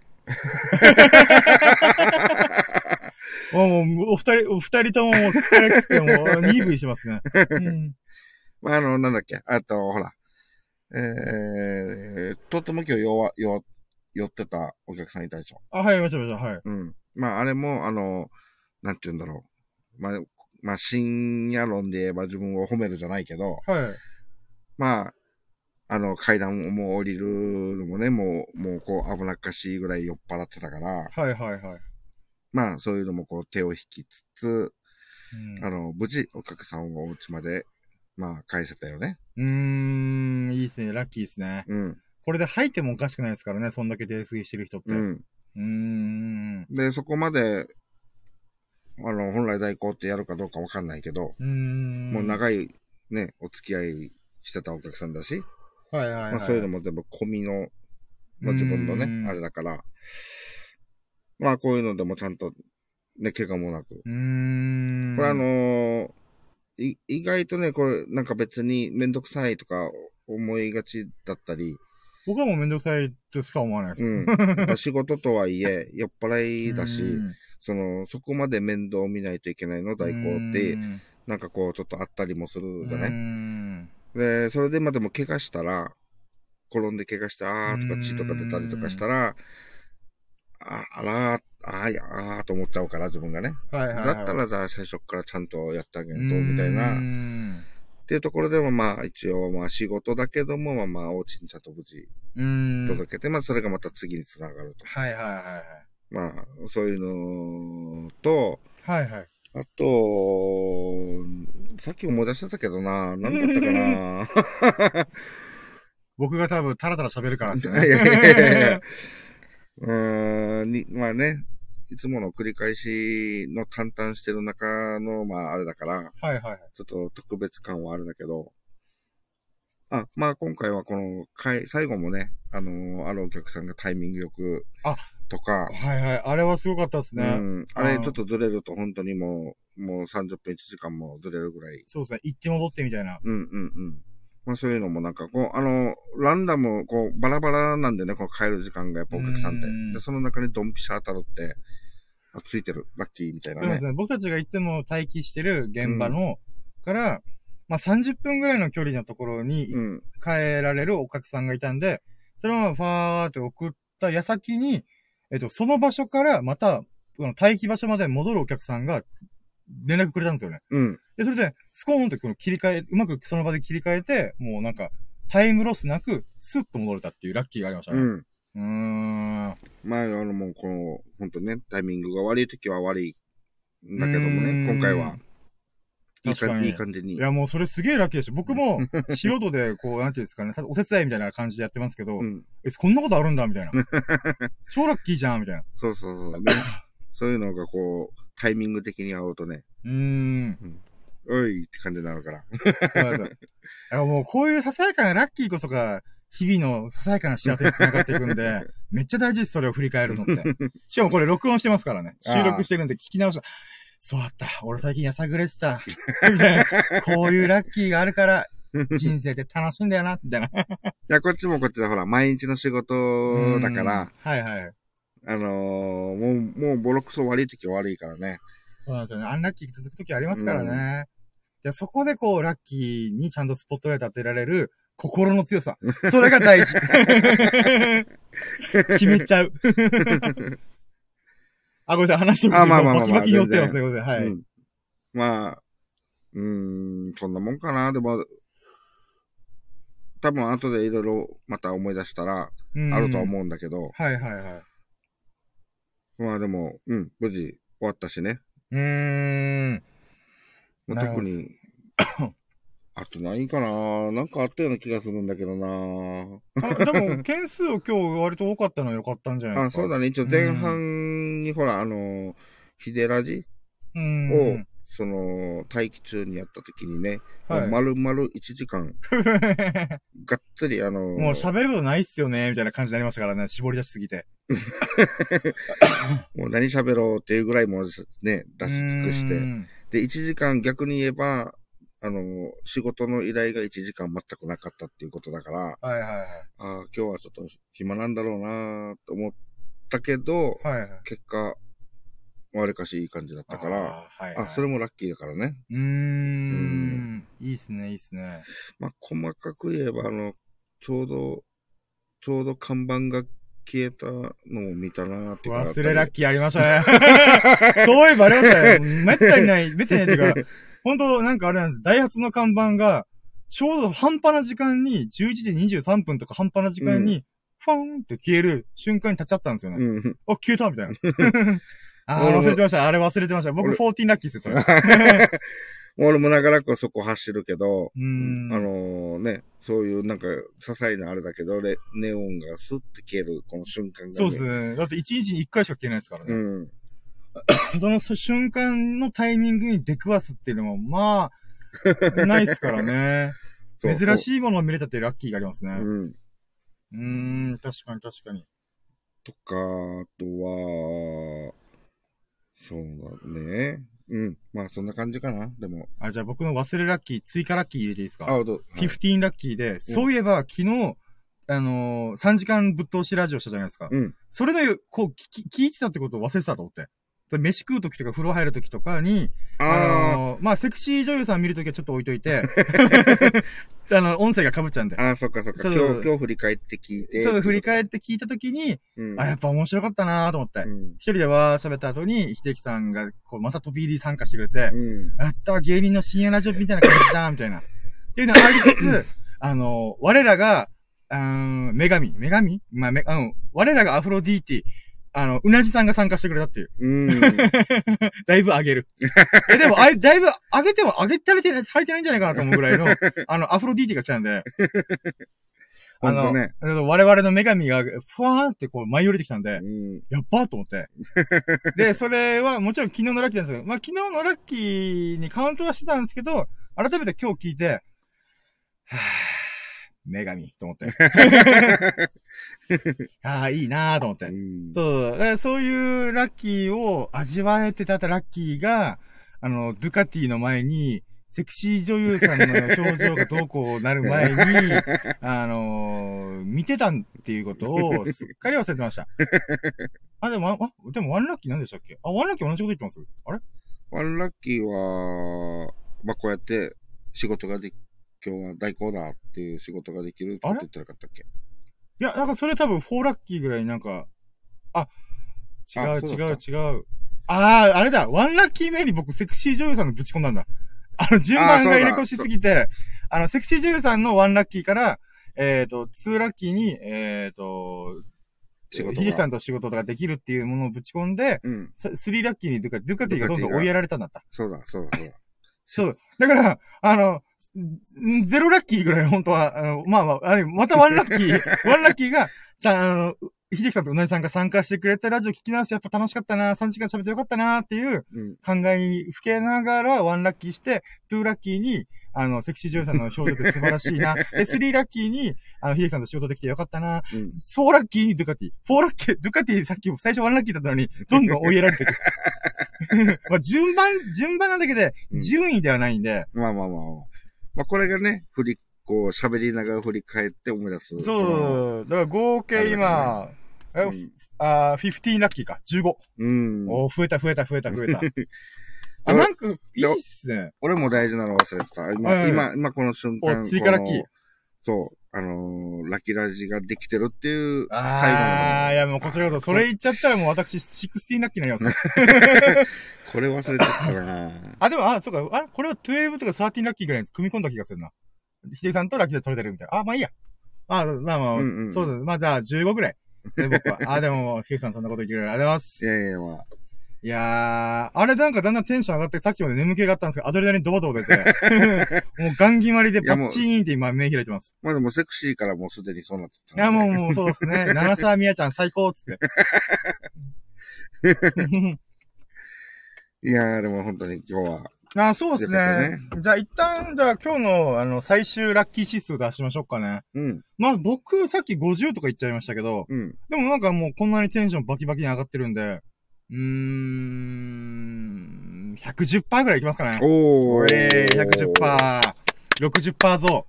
もう、もうお二人、お二人とももう疲れくて、もう、ニーブイしてますね。うん。まあ、あの、なんだっけ？あと、ほら。えー、とっても今日弱、弱、寄ってたお客さんいたでしょ？あ、はい、いました、いました、はい。うん。まあ、あれも、あの、なんて言うんだろう。まあ、まあ、深夜論で言えば自分を褒めるじゃないけど、はい。まあ、あの、階段をもう降りるのもね、もう、もうこう危なっかしいぐらい酔っ払ってたから、はい、はい、はい。まあ、そういうのもこう手を引きつつ、うんあの、無事お客さんをお家まで、まあ、返せたよね。うーん、いいですね。ラッキーですね。うん。これで入ってもおかしくないですからね。そんだけ泥酔してる人って。う。うんーん。で、そこまで、あの、本来代行ってやるかどうかわかんないけど、うーん。もう長いね、お付き合いしてたお客さんだし、はいはいはい。まあそういうのも全部込みの、まあ自分のね、うんあれだから、まあこういうのでもちゃんと、ね、怪我もなく。うーん。これあのーい意外とね、これなんか別にめんどくさいとか思いがちだったり、僕はもうめんどくさいとしか思わないです。うん。仕事とはいえ、酔っ払いだし、うんその、そこまで面倒見ないといけないの、代行ってう、んなんかこう、ちょっとあったりもするじね。んで、それでまあでも怪我したら、転んで怪我して、あーとか血とか出たりとかしたら、あ、あらー、あーやあーと思っちゃうから、自分がね。はいはいはい。だったら、じゃあ最初からちゃんとやってあげんと、みたいな。うっんていうところでもまあ、一応まあ仕事だけども、まあまあ、お家にちゃんと無事うん。届けて、まあそれがまた次につながると。はいはいはいまあ、そういうのと、はい。はいはい。あと、さっき思い出してたけどな、何だったかな。僕が多分タラタラ喋るからですいよやいやいやいやね。うーん、に、まあね、いつもの繰り返しの淡々してる中の、まああれだから、はいはいはい。ちょっと特別感はあるんだけど、あ、まあ今回はこの回、最後もね、あのあるお客さんがタイミングよく、あとか、はいはい。あれはすごかったですね。うん、あれちょっとずれると本当にもう、もう30分1時間もずれるぐらい。そうですね。行って戻ってみたいな。うんうんうん。まあそういうのもなんかこう、あの、ランダム、こう、バラバラなんでね、こう帰る時間がやっぱお客さんってうん。で、その中にドンピシャ当たるって、あ、ついてる、ラッキーみたいなねそうです。ね。僕たちがいつも待機してる現場の、から、まあ30分ぐらいの距離のところにうん。帰られるお客さんがいたんで、そのままファーって送った矢先に、えっと、その場所からまた、この待機場所まで戻るお客さんが連絡くれたんですよね。うん。で、それで、スコーンってこの切り替え、うまくその場で切り替えて、もうなんか、タイムロスなく、スッと戻れたっていうラッキーがありましたね。うん。うーん。まあ、あの、もう、この、本当ね、タイミングが悪い時は悪いんだけどもうんね、今回は、いい感じ、いい感じに。いや、もうそれすげえラッキーでした。僕も、素人で、こう、なんていうんですかね、お手伝いみたいな感じでやってますけど、うん。え、こんなことあるんだみたいな。超ラッキーじゃんみたいな。そうそうそう。ね、そういうのがこう、タイミング的に合うとね、うーん。おいって感じになるから。そうもうこういうささやかなラッキーこそが、日々のささやかな幸せに繋がっていくんで、めっちゃ大事です、それを振り返るのって。しかもこれ録音してますからね。収録してるんで聞き直した。そうだった。俺最近やさぐれてた。みたいな。こういうラッキーがあるから、人生って楽しいんだよな、みたいな。いや、こっちもこっちでほら、毎日の仕事だから、うん。はいはい。あのーもう、もうボロクソ悪い時は悪いからね。そうなんですよね。アンラッキー続くときありますからね。でそこでこう、ラッキーにちゃんとスポットライト当てられる心の強さ。それが大事。決めちゃう。あ、ごめんなさい。話してあまあまあまあまあバキバキに寄ってます。す全いません。はい。うん。まあ、うーん、そんなもんかな。でも、多分後でいろいろまた思い出したら、うんあるとは思うんだけど、はいはいはい。まあでも、うん、無事終わったしね。うーん。まあ特に、あとないかな。なんかあったような気がするんだけどな。あでも、件数今日割と多かったのは良かったんじゃないですか？あ、そうだね。一応前半にほら、あの、ヒデラジうん。を、その、待機中にやった時にね、はい丸々1時間、がっつりあの、もう喋ることないっすよね、みたいな感じになりましたからね、絞り出しすぎて。もう何喋ろうっていうぐらいもうね、出し尽くして。うんで、1時間逆に言えば、あの、仕事の依頼が1時間全くなかったっていうことだから、はいはいはい。ああ、今日はちょっと暇なんだろうなと思ったけど、はいはい。結果、わりかしいい感じだったから、あー、はい、はい。あ、それもラッキーだからね。うーん。いいっすね、いいっすね。まあ、細かく言えば、あの、ちょうど、ちょうど看板が消えたのを見たなって忘れラッキーありましたね。そういえばありましたよ。めったにない、めったにないっていうか、本当なんかあれなんです。ダイハツの看板が、ちょうど半端な時間に、11時23分とか半端な時間に、ファーンって消える瞬間に立っちゃったんですよね。うん。あ、消えたみたいな。あー、忘れてました。あれ忘れてました。僕俺14ラッキーですよ、それ。俺も長らくそこ走るけど。あのね、そういうなんか、些細なあれだけど、レネオンがスッて消える、この瞬間が、ね。そうですね。だって1日に1回しか消えないですからね。うん。その瞬間のタイミングに出くわすっていうのも、まあ、ないですからね。珍しいものを見れたってラッキーがありますね。うん。うーん、確かに確かに。とか、あとは、そうだね。うん。まあ、そんな感じかな。でも。あ、じゃあ僕の忘れラッキー、追加ラッキー入れていいですか？あ、どう、はい15ラッキーで、そういえば昨日、あのー、3時間ぶっ通しラジオしたじゃないですか。うん。それで、こう、聞き聞いてたってことを忘れてたと思って。で飯食う時とか風呂入る時とかに、ああのーまあ、セクシー女優さん見るときはちょっと置いといて、あの、音声が被っちゃうんであ、。ああ、そっかそっか。今日、今日振り返って聞いて。そう、振り返って聞いたときに、うん。あ、やっぱ面白かったなと思って。うん。一人でわー喋った後に、秀樹さんが、こう、また飛び入り参加してくれて、うん。やったわ芸人の深夜ラジオみたいな感じだ、みたいな。っていうのがありつつ、あの、我らが、うーん、女神女神？まあ、め、うん、我らがアフロディーティ、あの、うなじさんが参加してくれたっていう。うん。だいぶ上げる。え、でも、あれ、だいぶ上げても上げ足りてない、足りてないんじゃないかなと思うぐらいの、あの、アフロディーティが来たんで、あの、ね。我々の女神が、ふわーってこう舞い降りてきたんでう、ん。やっばーと思って。で、それはもちろん昨日のラッキーなんですけど、まあ昨日のラッキーにカウントはしてたんですけど、改めて今日聞いて、はぁ、女神と思って。ああ、いいなーと思って。うん。そう、そういうラッキーを味わえてたラッキーが、あの、ドゥカティの前に、セクシー女優さんの表情がどうこうなる前に、あのー見てたんっていうことをすっかり忘れてました。あ、でも、あ、でもワンラッキー何でしたっけ？あ、ワンラッキー同じこと言ってます？あれ？ワンラッキーは、まあ、こうやって仕事ができ、今日は代行だっていう仕事ができるって言ってなかったっけ？いや、なんかそれ多分4ラッキーぐらいなんか、あ、違う違う違う。ああ、あれだ、ワンラッキー目に僕セクシー女優さんのぶち込んだんだ。あの、順番が入れ越しすぎて、あの、セクシー女優さんのワンラッキーから、えっ、と、ツーラッキーに、えっ、と、仕事がヒデさんと仕事ができるっていうものをぶち込んで、うん。さスリーラッキーにドゥカ、ドゥカティがどんどん追いやられたんだった。そうだ、そうだ、そうだ。そう。だから、あの、んゼロラッキーぐらい本当は、あの、まあまあ、あのまたワンラッキー、ワンラッキーが、じゃあ、あの、秀樹さんとうなぎさんが参加してくれたラジオ聞き直してやっぱ楽しかったな、3時間喋ってよかったなっていううん。考えにふけながらワンラッキーして、トゥーラッキーに、あの、セクシー女優さんの表情って素晴らしいな。で、スリーラッキーに、あの、秀樹さんと仕事できてよかったな。うん。フォーラッキーにドゥカティ。フォーラッキー、ドゥカティさっきも最初ワンラッキーだったのに、どんどん追いやられてる。まあ、順番、順番なんだけど、うん順位ではないんで、まあまあまあ。まあ、これがね、振り、こう、喋りながら振り返って思い出す。そう、だから合計今、えうんあー15ラッキーか、15。うん。おー増えた増えた増えた増えた。あ、うんなんか、いいっすね。俺も大事なの忘れてた。今、今、今この瞬間。お追加ラッキーそう。あのーラッキーラジができてるっていう、あー、い最やもうこちらこそ、それ言っちゃったらもう私、16ラッキーになります。後の。これ忘れちゃったな あ、でも、あ、そうか、あ、これは12とか13ラッキーぐらいに組み込んだ気がするな。ヒデさんとラッキーで取れてるみたいな。あ、まあいいや。あ、まあまあ、うんうんそうだ、まあじゃあ15ぐらい。で僕は。あ、でも、ヒデさんそんなこと言ってくれる。ありがとうございます。いやいや、まあ。いやー、あれなんかだんだんテンション上がって、さっきまで眠気があったんですけど、アドレナリンドバドバ出て、もうガン決まりでバッチーンって今目開いてます。まあでもセクシーからもうすでにそうなってた。いや、もう、もうそうですね。長澤美也ちゃん最高っつって。いやー、でも本当に今日は。あ、そうですね。じゃあ一旦、じゃあ今日の、あの、最終ラッキー指数出しましょうかね。うん。まあ僕、さっき50とか言っちゃいましたけど、うん。でもなんかもうこんなにテンションバキバキに上がってるんで、うーん、110%ぐらいいきますかね。おー。えー、110%。60%増。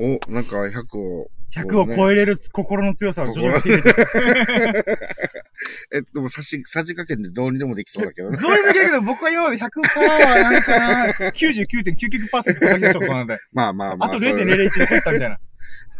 お、なんか100を。100を超えれる心の強さを徐々に手に入れて。え、でも差し、さじ加減でどうにでもできそうだけどね。そういうだけだけど、僕は今まで100%はなんかな、99.99%叩き出したことなんで、まあまあまあ。あとそれ0.001残ったみたいな。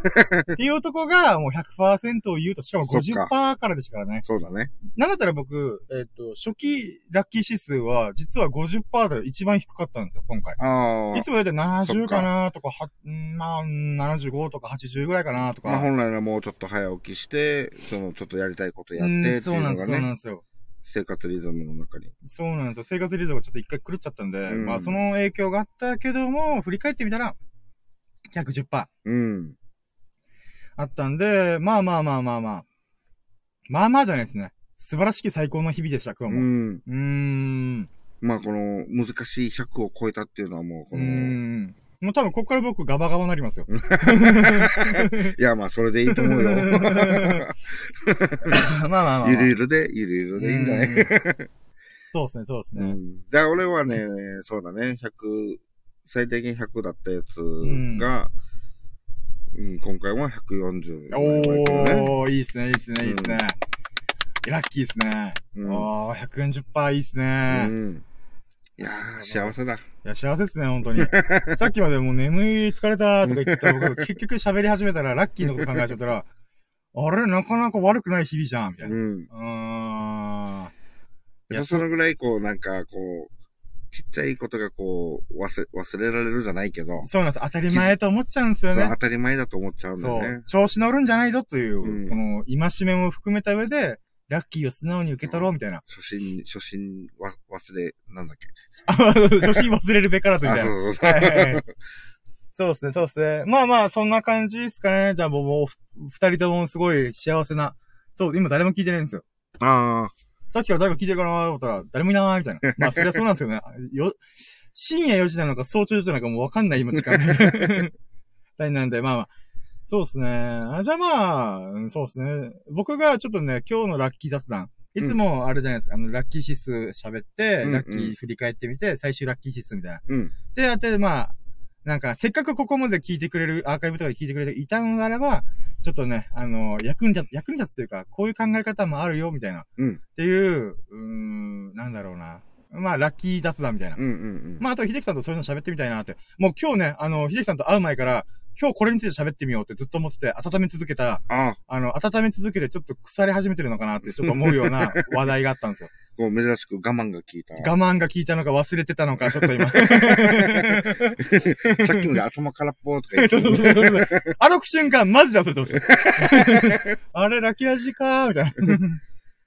っていう男がもう100%を言うと、しかもそっ50%からですからね。そうだね。なんだったら僕、えっ、と、初期ラッキー指数は、実は50%で一番低かったんですよ、今回。ああ。いつもだいたい70そっかかなとか、は、んまあ、75とか80ぐらいかなとか。まあ本来はもうちょっと早起きして、そのちょっとやりたいことやっうんてってそなんです、いううのがね、そうなんですよ。生活リズムの中に。そうなんですよ。生活リズムがちょっと一回狂っちゃったんで、うんまあその影響があったけども、振り返ってみたら、110%うん。あったんで、まあまあまあまあまあ。まあまあじゃないですね。素晴らしき最高の日々でした、今日も。うん。うーん。まあこの難しい100を超えたっていうのはもうこの、ん。もう多分こっから僕ガバガバになりますよ。いやまあそれでいいと思うよ。まあまあまあ、まあ。ゆるゆるで、ゆるゆるでいいんじゃないうんそうですね、そうですね。うん。じゃあ俺はね、そうだね、100、最低限100だったやつが、うん、今回は140、ね。おー、いいっすね、いいっすね、いいっすね。ラッキーっすね。うんおー、140%いいっすうね。ん。いやー、幸せだ。いや、幸せっすね、本当に。さっきまでもう眠い、疲れたとか言ってた僕、結局喋り始めたら、ラッキーのこと考えちゃったら、あれ、なかなか悪くない日々じゃん、みたいうな。ん。うーん。いやそのぐらい、こう、なんか、こう、ちっちゃいことがこう、忘れ、忘れられるじゃないけど、そうなんです。当たり前と思っちゃうんですよね当。たり前だと思っちゃうんだそよねう。。調子乗るんじゃないぞという、うんこの、戒めも含めた上で、ラッキーを素直に受け取ろうみたいな。初心、初心わ、忘れ、なんだっけ。あ初心忘れるべからずみあ、たいな。そうそうそう。はいはいはいそうですね、そうですね。まあまあ、そんな感じですかね。じゃあもう、二人ともすごい幸せな。そう、今誰も聞いてないんですよ。あさっきから誰か聞いてるかなと思ったら、誰もいないみたいな。まあ、そりゃそうなんですよね。よ、深夜4時なのか早朝4時なのかもうわかんない今時間ね。大なんで、まあまあ。そうですね。あじゃあまあ、うんそうですね。僕がちょっとね、今日のラッキー雑談。いつもあれじゃないですか。あの、ラッキー指数喋って、うんうんラッキー振り返ってみて、最終ラッキー指数みたいな。ーうん。で、やって、まあ、なんか、せっかくここまで聞いてくれる、アーカイブとかで聞いてくれていたのならば、ちょっとね、あの、役に立つ、役に立つというか、こういう考え方もあるよ、みたいな。うんっていう、うーん、なんだろうな。まあ、ラッキー雑談みたいな。うんうんうん。まあ、あと、秀樹さんとそういうの喋ってみたいなって。もう今日ね、あの、秀樹さんと会う前から、今日これについて喋ってみようってずっと思ってて、温め続けた、ああの、温め続けてちょっと腐り始めてるのかなってちょっと思うような話題があったんですよ。こう、珍しく我慢が効いた。我慢が効いたのか忘れてたのか、ちょっと今。さっきまで頭空っぽとか言っ そうそうてそうそうあの瞬間、マジで忘れてほしい。あれ、ラキ味かーみたいな。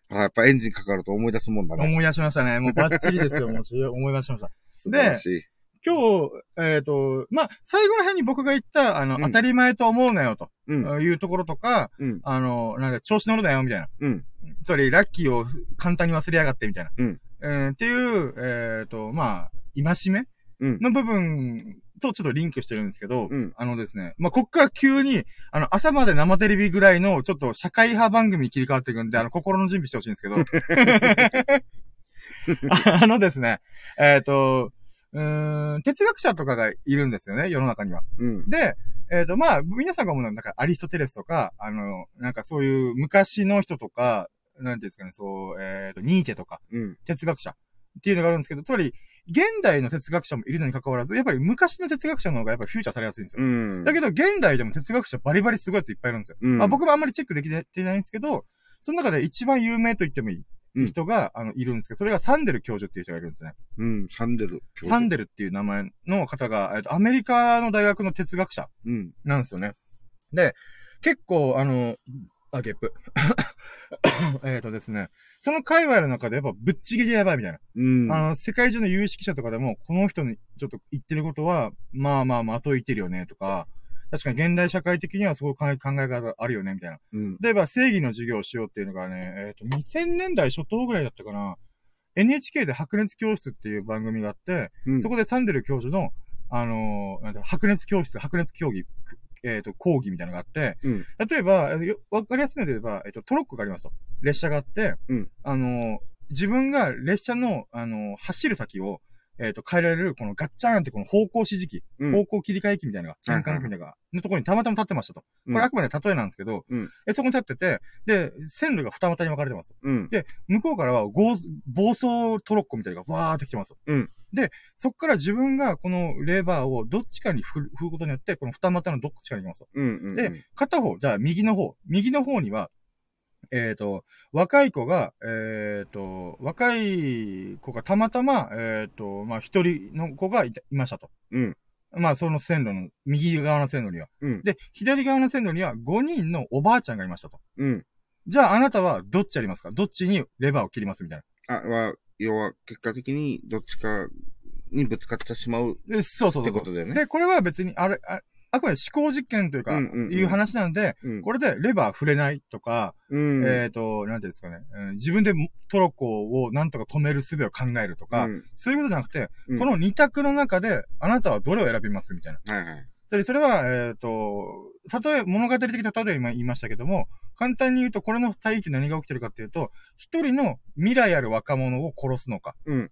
あ、やっぱエンジンかかると思い出すもんだね。思い出しましたね。もうバッチリですよ。もう思い出しました。素晴らしい。今日、えっ、と、まあ、最後の辺に僕が言った、あの、うん当たり前と思うなよ、とうん。いうところとか、うん。あの、なんか、調子乗るなよ、みたいな。うん。つまり、ラッキーを簡単に忘れやがって、みたいな。うん。えーっていう、えっ、と、まあ、戒めうん。の部分とちょっとリンクしてるんですけど、うんあのですね、まあ、こっから急に、あの、朝まで生テレビぐらいの、ちょっと社会派番組に切り替わっていくんで、あの、心の準備してほしいんですけど、あ あのですね、えっ、と、うーん、哲学者とかがいるんですよね、世の中には。うん。で、えっ、と、まあ、皆さんが思うのは、なんか、アリストテレスとか、あの、なんかそういう昔の人とか、なんていうんですかね、そう、えっ、と、ニーチェとか、うん。哲学者っていうのがあるんですけど、つまり、現代の哲学者もいるのに関わらず、やっぱり昔の哲学者の方がやっぱりフューチャーされやすいんですよ。うん。だけど、現代でも哲学者バリバリすごいやついっぱいいるんですよ。うんまあ、僕もあんまりチェックできてないんですけど、その中で一番有名と言ってもいいうん人が、あの、いるんですけど、それがサンデル教授っていう人がいるんですね。うん。サンデル。サンデルっていう名前の方が、えっと、アメリカの大学の哲学者うん。なんですよね。で、結構、あの、あ、ゲップ。えっとですね、その界隈の中でやっぱぶっちぎりやばいみたいな。うん。あの、世界中の有識者とかでも、この人にちょっと言ってることは、まあまあまあ、後いてるよね、とか、確かに現代社会的にはすごい考え考え方あるよね、みたいな。うん。例えば、正義の授業をしようっていうのがね、えっ、と、2000年代初頭ぐらいだったかな。NHK で白熱教室っていう番組があって、うん。そこでサンデル教授の、あのー白熱教室、白熱競技、えっ、と、講義みたいなのがあって、うん。例えば、わかりやすいので言えば、えっ、と、トロッコがありますと。列車があって、うんあのー自分が列車の、あのー走る先を、えっ、と、変えられる、このガッチャーンってこの方向指示器、うん方向切り替え機みたいなのが、はい転換器みたいなのが、のところにたまたま立ってましたと。こうんれあくまで例えなんですけど、うんえそこに立ってて、で、線路が二股に分かれてます。うん。向こうからは、暴暴走トロッコみたいなのがわーって来てます。うんで、そこから自分がこのレバーをどっちかに振る振ることによって、この二股のどっちかに行きます。うん。うん。で、片方、じゃあ右の方。右の方には、えっ、と、若い子が、えっ、と、若い子がたまたま、えっ、と、まあ、一人の子がいましたと。うん。まあ、その線路の、右側の線路には。うん。で、左側の線路には5人のおばあちゃんがいましたと。うん。じゃあ、あなたはどっちやりますか？どっちにレバーを切りますみたいな。あ、は、要は、結果的に、どっちかにぶつかってしまうそうそうそうそう。てことだよね。で、これは別に、あれ、ああくまで思考実験というか、うんうんうんいう話なんで、うん。これでレバー触れないとか、うん。えっ、と、なんていうんですかね、うん自分でトロッコをなんとか止める術を考えるとか、うんそういうことじゃなくて、うんこの二択の中で、あなたはどれを選びますみたいな。はいはい。で、それは、えっ、と、例え、物語的な例え今言いましたけども、簡単に言うと、これの対比って何が起きてるかっていうと、一人の未来ある若者を殺すのか。うん。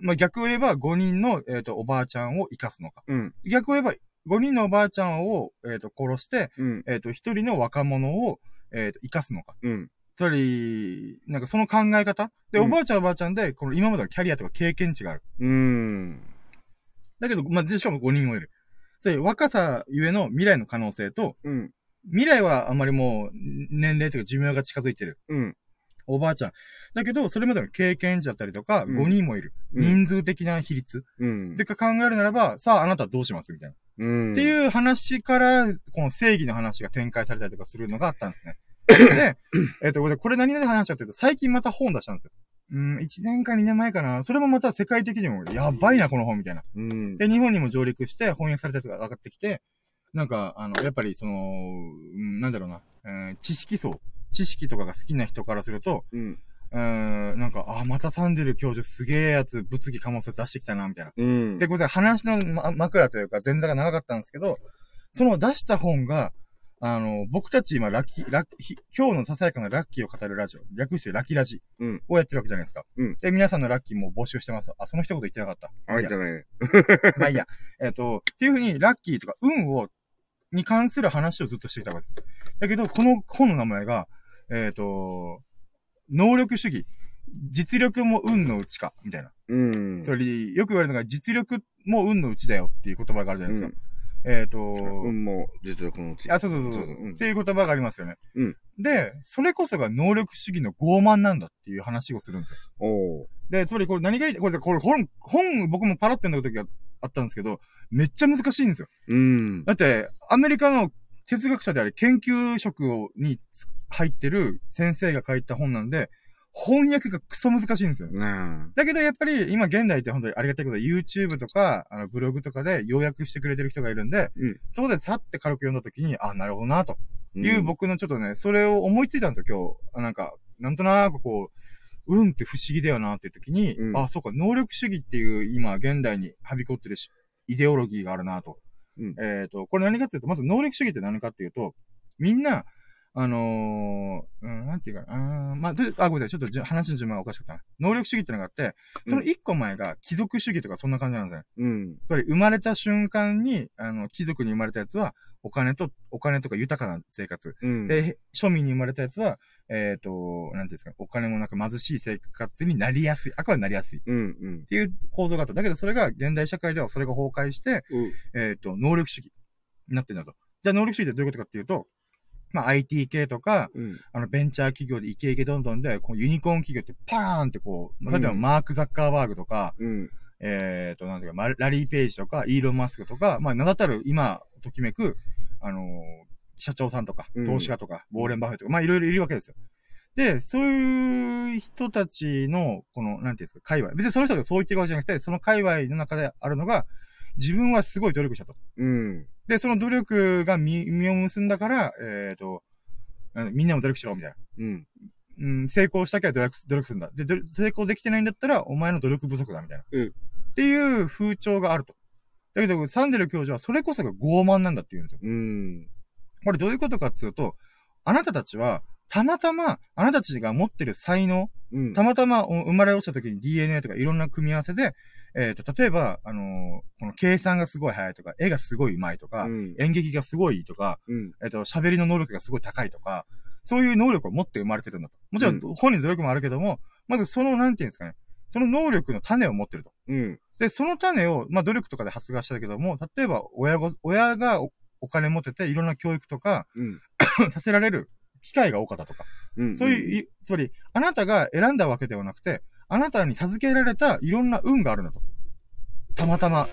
まあ、逆を言えば、5人の、えっ、と、おばあちゃんを生かすのか。うん。逆を言えば、5人のおばあちゃんを、えっ、と、殺して、うん。えっ、と、一人の若者を、えっ、と、生かすのか。うん。つまり、なんかその考え方？で、うんおばあちゃんはおばあちゃんで、この今までのキャリアとか経験値がある。うん。だけど、まあ、で、しかも5人もいる。若さゆえの未来の可能性と、うん。未来はあまりもう、年齢というか寿命が近づいてる。うん。おばあちゃん。だけど、それまでの経験値だったりとか、うん5人もいる。うん人数的な比率。うん。でか考えるならば、さあ、あなたはどうしますみたいな。うん。っていう話から、この正義の話が展開されたりとかするのがあったんですね。で、えっ、と、これ何で話したかというと、最近また本出したんですよ。うん、1年か2年前かな。それもまた世界的にも、やばいな、この本みたいな。うん。で、日本にも上陸して翻訳されたやつが上がってきて、なんか、あの、やっぱりその、うんなんだろうな、えー知識層、知識とかが好きな人からすると、うん。うーん、なんか、あ、またサンデル教授すげえやつ、物議かもせ出してきたな、みたいな。うん。で、これ話の、ま、枕というか前座が長かったんですけど、その出した本が、あの、僕たち今、ラッキー、ラッキー、今日のささやかなラッキーを語るラジオ、略してラッキーラジうんをやってるわけじゃないですか。うんで、皆さんのラッキーも募集してます。あ、その一言言ってなかった。あ、いいじゃない？ね。まあいいや。えっ、と、っていうふうに、ラッキーとか、運を、に関する話をずっとしてきたわけです。だけど、この本の名前が、えっ、と、能力主義。実力も運のうちか、みたいな。うん。つまり、よく言われるのが、実力も運のうちだよっていう言葉があるじゃないですか。うんえっ、と、運も実力のうち。あ、そうそうそうそう、うんっていう言葉がありますよね。うんで、それこそが能力主義の傲慢なんだっていう話をするんですよ。おう。で、つまりこれ何がいい、これ、これ本、本僕もパラって読んだ時があったんですけど、めっちゃ難しいんですよ。うん。だって、アメリカの哲学者であり研究職をに入ってる先生が書いた本なんで、翻訳がクソ難しいんですよ。だけどやっぱり今現代って本当にありがたいことで YouTube とか、あのブログとかで要約してくれてる人がいるんで、うんそこでさって軽く読んだ時に、あ、なるほどな、といううん僕のちょっとね、それを思いついたんですよ、今日。あなんか、なんとなくこう、運って不思議だよなっていう時に、うんあ、そうか、能力主義っていう今現代にはびこってるしイデオロギーがあるなと。うんえっ、と、これ何かっていうと、まず能力主義って何かっていうと、みんな、あのー、うん、なんていうかな、あーまあ、であ、ごめんなさい、ちょっと話の順番がおかしかったな。能力主義ってのがあって、その一個前が貴族主義とかそんな感じなんですね。うん。つまり生まれた瞬間に、あの、貴族に生まれたやつは、お金と、お金とか豊かな生活。うん。で、庶民に生まれたやつは、えっ、と、なんていうんですか、お金もなく貧しい生活になりやすい。あくまでなりやすい。っうん。うん。ていう構造があった。だけど、それが現代社会ではそれが崩壊して、えっ、と、能力主義になってるんだと。じゃあ、能力主義ってどういうことかっていうと、まあ、IT 系とか、うん。あの、ベンチャー企業でイケイケどんどんで、こうユニコーン企業ってパーンってこう、まあ例えばうんマーク・ザッカーバーグとか、うん。えっ、と、なんていうか、まラリー・ペイジとか、イーロン・マスクとか、まあ、名だたる今、ときめく、あのー社長さんとかう、ん投資家とか、ウォーレン・バフェットとか、まあ、いろいろいるわけですよ。で、そういう人たちの、この、なんていうんですか、界隈。別にその人がそう言ってるわけじゃなくて、その界隈の中であるのが、自分はすごい努力したと。うん。で、その努力が実実を結んだから、えっ、と、なんみんなも努力しろ、みたいな。うん。うん、成功したきゃ努力す努力するんだ。で、ど成功できてないんだったら、お前の努力不足だ、みたいな。うんっていう風潮があると。だけど、サンデル教授はそれこそが傲慢なんだって言うんですよ。うん。これどういうことかっていうと、あなたたちは、たまたま、あなたたちが持ってる才能、うん。たまたまお生まれ落ちた時に DNA とかいろんな組み合わせで、えっ、と、例えば、あのーこの計算がすごい早いとか、絵がすごい上手いとか、うん。演劇がすごいいいとか、うん。えっ、と、喋りの能力がすごい高いとか、そういう能力を持って生まれてるんだと。もちろん、本人の努力もあるけども、まずその、なんていうんですかね、その能力の種を持ってると。うん。で、その種を、まあ、努力とかで発芽したけども、例えば、親ご、親がおお金持ってて、いろんな教育とか、うん。させられる機会が多かったとか。うん。そういう、いつまり、あなたが選んだわけではなくて、あなたに授けられたいろんな運があるんだと。たまたま、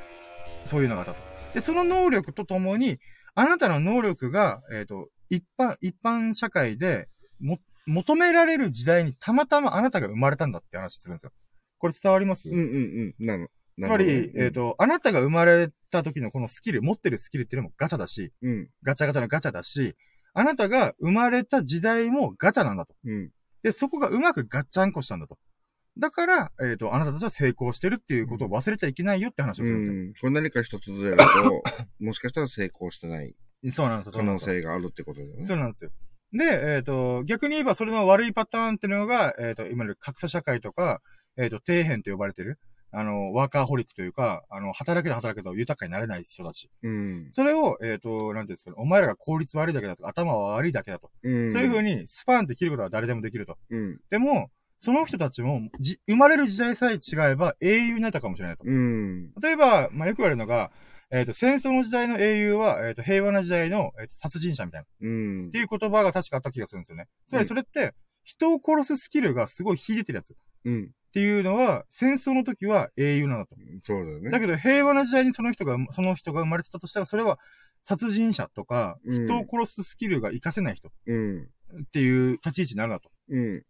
そういうのがあったと。で、その能力とともに、あなたの能力が、えっ、と、一般、一般社会で、も、求められる時代にたまたまあなたが生まれたんだって話するんですよ。これ伝わります？うんうんうん。なの。つまり、えっ、、と、あなたが生まれた時のこのスキル、持ってるスキルっていうのもガチャだし、うん。ガチャガチャのガチャだし、あなたが生まれた時代もガチャなんだと。うん。で、そこがうまくガッチャンコしたんだと。だから、えっ、と、あなたたちは成功してるっていうことを忘れちゃいけないよって話をするんですよ。うん。これ何か一つずれると、もしかしたら成功してないそうなんですよ。可能性があるってことだよね。そうなんですよ。で、えっ、と、逆に言えばそれの悪いパターンっていうのが、えっ、と、今の格差社会とか、えっ、と、底辺と呼ばれてる、あの、ワーカーホリックというか、あの、働けど働けど豊かになれない人たち。うん。それを、えっ、と、なんていうんですかね、お前らが効率悪いだけだとか、頭は悪いだけだと。うん。そういう風に、スパンって切ることは誰でもできると。うん。でも、その人たちも、じ、生まれる時代さえ違えば英雄になったかもしれないと。うん。例えば、まあ、よく言われるのが、えっ、と、戦争の時代の英雄は、えっ、と、平和な時代の、えーと殺人者みたいな。うんって。いう言葉が確かあった気がするんですよね。つまりそれって、人を殺すスキルがすごい秀でてるやつ。っうん。ていうのは、戦争の時は英雄なんだと。そうだよね。だけど、平和な時代にその人が、その人が生まれてたとしたら、それは、殺人者とか、うん人を殺すスキルが活かせない人っうん。ていう立ち位置になるなと。うん。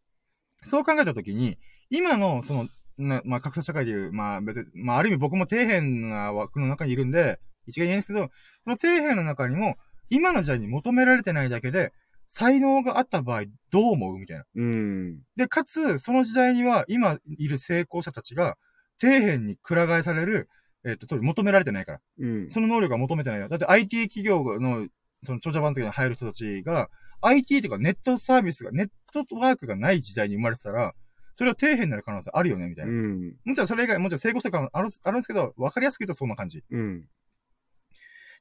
そう考えたときに、今の、その、なまあ、格差社会でいう、まあ、別に、まあ、ある意味僕も底辺な枠の中にいるんで、一概に言えないんですけど、その底辺の中にも、今の時代に求められてないだけで、才能があった場合、どう思うみたいな。うん。で、かつ、その時代には、今いる成功者たちが、底辺にくら替えされる、えっ、と、つまり求められてないから。うん。その能力が求めてないよ。だって IT 企業の、その、長者番付に入る人たちが、IT とかネットサービスが、ネットワークがない時代に生まれてたら、それは底辺になる可能性あるよね、みたいな。うん。もちろんそれ以外、もちろん成功したかもある、あるんですけど、わかりやすく言うとそんな感じ。っうん。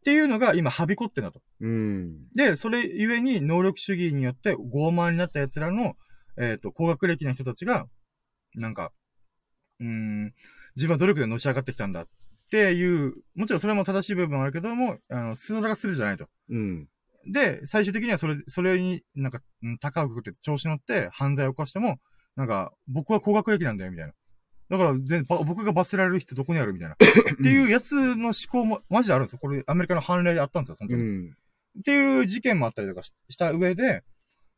ていうのが今、はびこってんだと。うん。で、それゆえに能力主義によって傲慢になった奴らの、えっ、と、高学歴な人たちが、なんか、うーん、自分は努力でのし上がってきたんだっていう、もちろんそれも正しい部分もあるけども、あの、数がするじゃないと。うん。で、最終的にはそれ、それになんか、うん高くくって調子乗って犯罪を犯しても、なんか、僕は高学歴なんだよ、みたいな。だから、全ば僕が罰せられる人どこにあるみたいな。っていうやつの思考も、マジであるんですよ。これ、アメリカの判例であったんですよ、本当に。うん。っていう事件もあったりとかしした上で、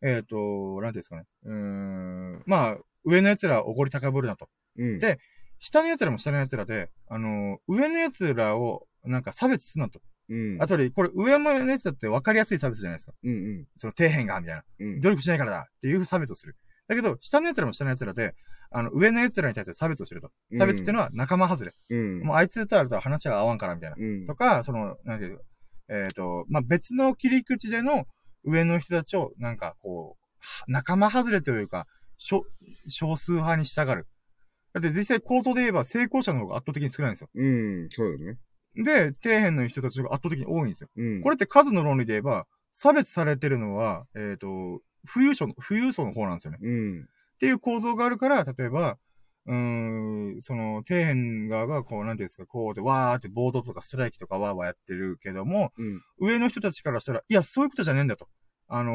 えっ、と、なんていうんですかね。うーん、まあ、上の奴らはおごり高ぶるなと。うん。で下の奴らも下の奴らで、あの上の奴らを、なんか差別するなと。うん。あとで、これ上のやつだって分かりやすい差別じゃないですか。うん。うん。その底辺が、みたいな。うん。努力しないからだっていう差別をする。だけど、下の奴らも下の奴らで、あの、上の奴らに対して差別をしてると。差別っていうのは仲間外れ。うん。もうあいつとあると話が合わんから、みたいな。うん。とか、その、なんていう、えっ、と、まあ、別の切り口での上の人たちを、なんか、こう、は仲間外れというか、少、少数派に従う。だって実際構造で言えば成功者の方が圧倒的に少ないんですよ。うん。そうだね。で、底辺の人たちが圧倒的に多いんですよ。うん。これって数の論理で言えば、差別されてるのは、えっ、と、富裕層の、富裕層の方なんですよね。うん。っていう構造があるから、例えば、うーん、その、底辺側が、こう、なんていうんですか、こうで、わーって暴動とかストライキとかわーわーやってるけども、うん。上の人たちからしたら、いや、そういうことじゃねえんだと。あのー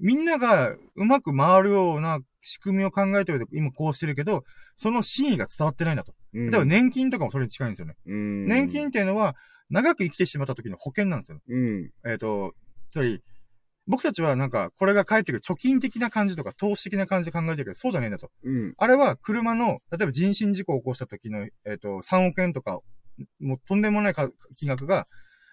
みんながうまく回るような仕組みを考えておいて、今こうしてるけど、その真意が伝わってないんだと。うん。例えば年金とかもそれに近いんですよね。うん。年金っていうのは、長く生きてしまった時の保険なんですよ。うん。えっ、と、つまり、僕たちはなんか、これが返ってくる貯金的な感じとか、投資的な感じで考えてるけど、そうじゃねえんだと。うん。あれは車の、例えば人身事故を起こした時の、えっ、と、3億円とか、もうとんでもないか金額が、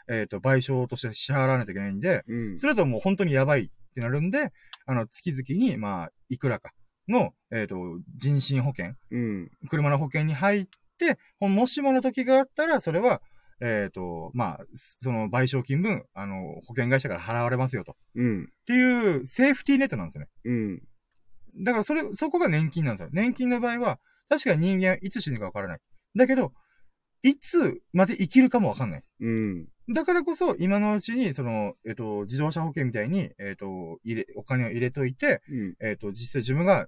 えっ、と、賠償として支払わないといけないんで、うん。それだともう本当にやばいってなるんで、あの、月々に、まあ、いくらかの、えっ、と、人身保険、うん。車の保険に入って、もしもの時があったら、それは、えっ、と、まあ、その賠償金分、あの、保険会社から払われますよと。うん。っていう、セーフティーネットなんですよね。うん。だからそれ、そこが年金なんですよ。年金の場合は、確かに人間はいつ死ぬかわからない。だけど、いつまで生きるかもわかんない。うん。だからこそ、今のうちに、その、えっ、と、自動車保険みたいに、えっ、と、入れ、お金を入れといて、うん。えっ、と、実際自分が、い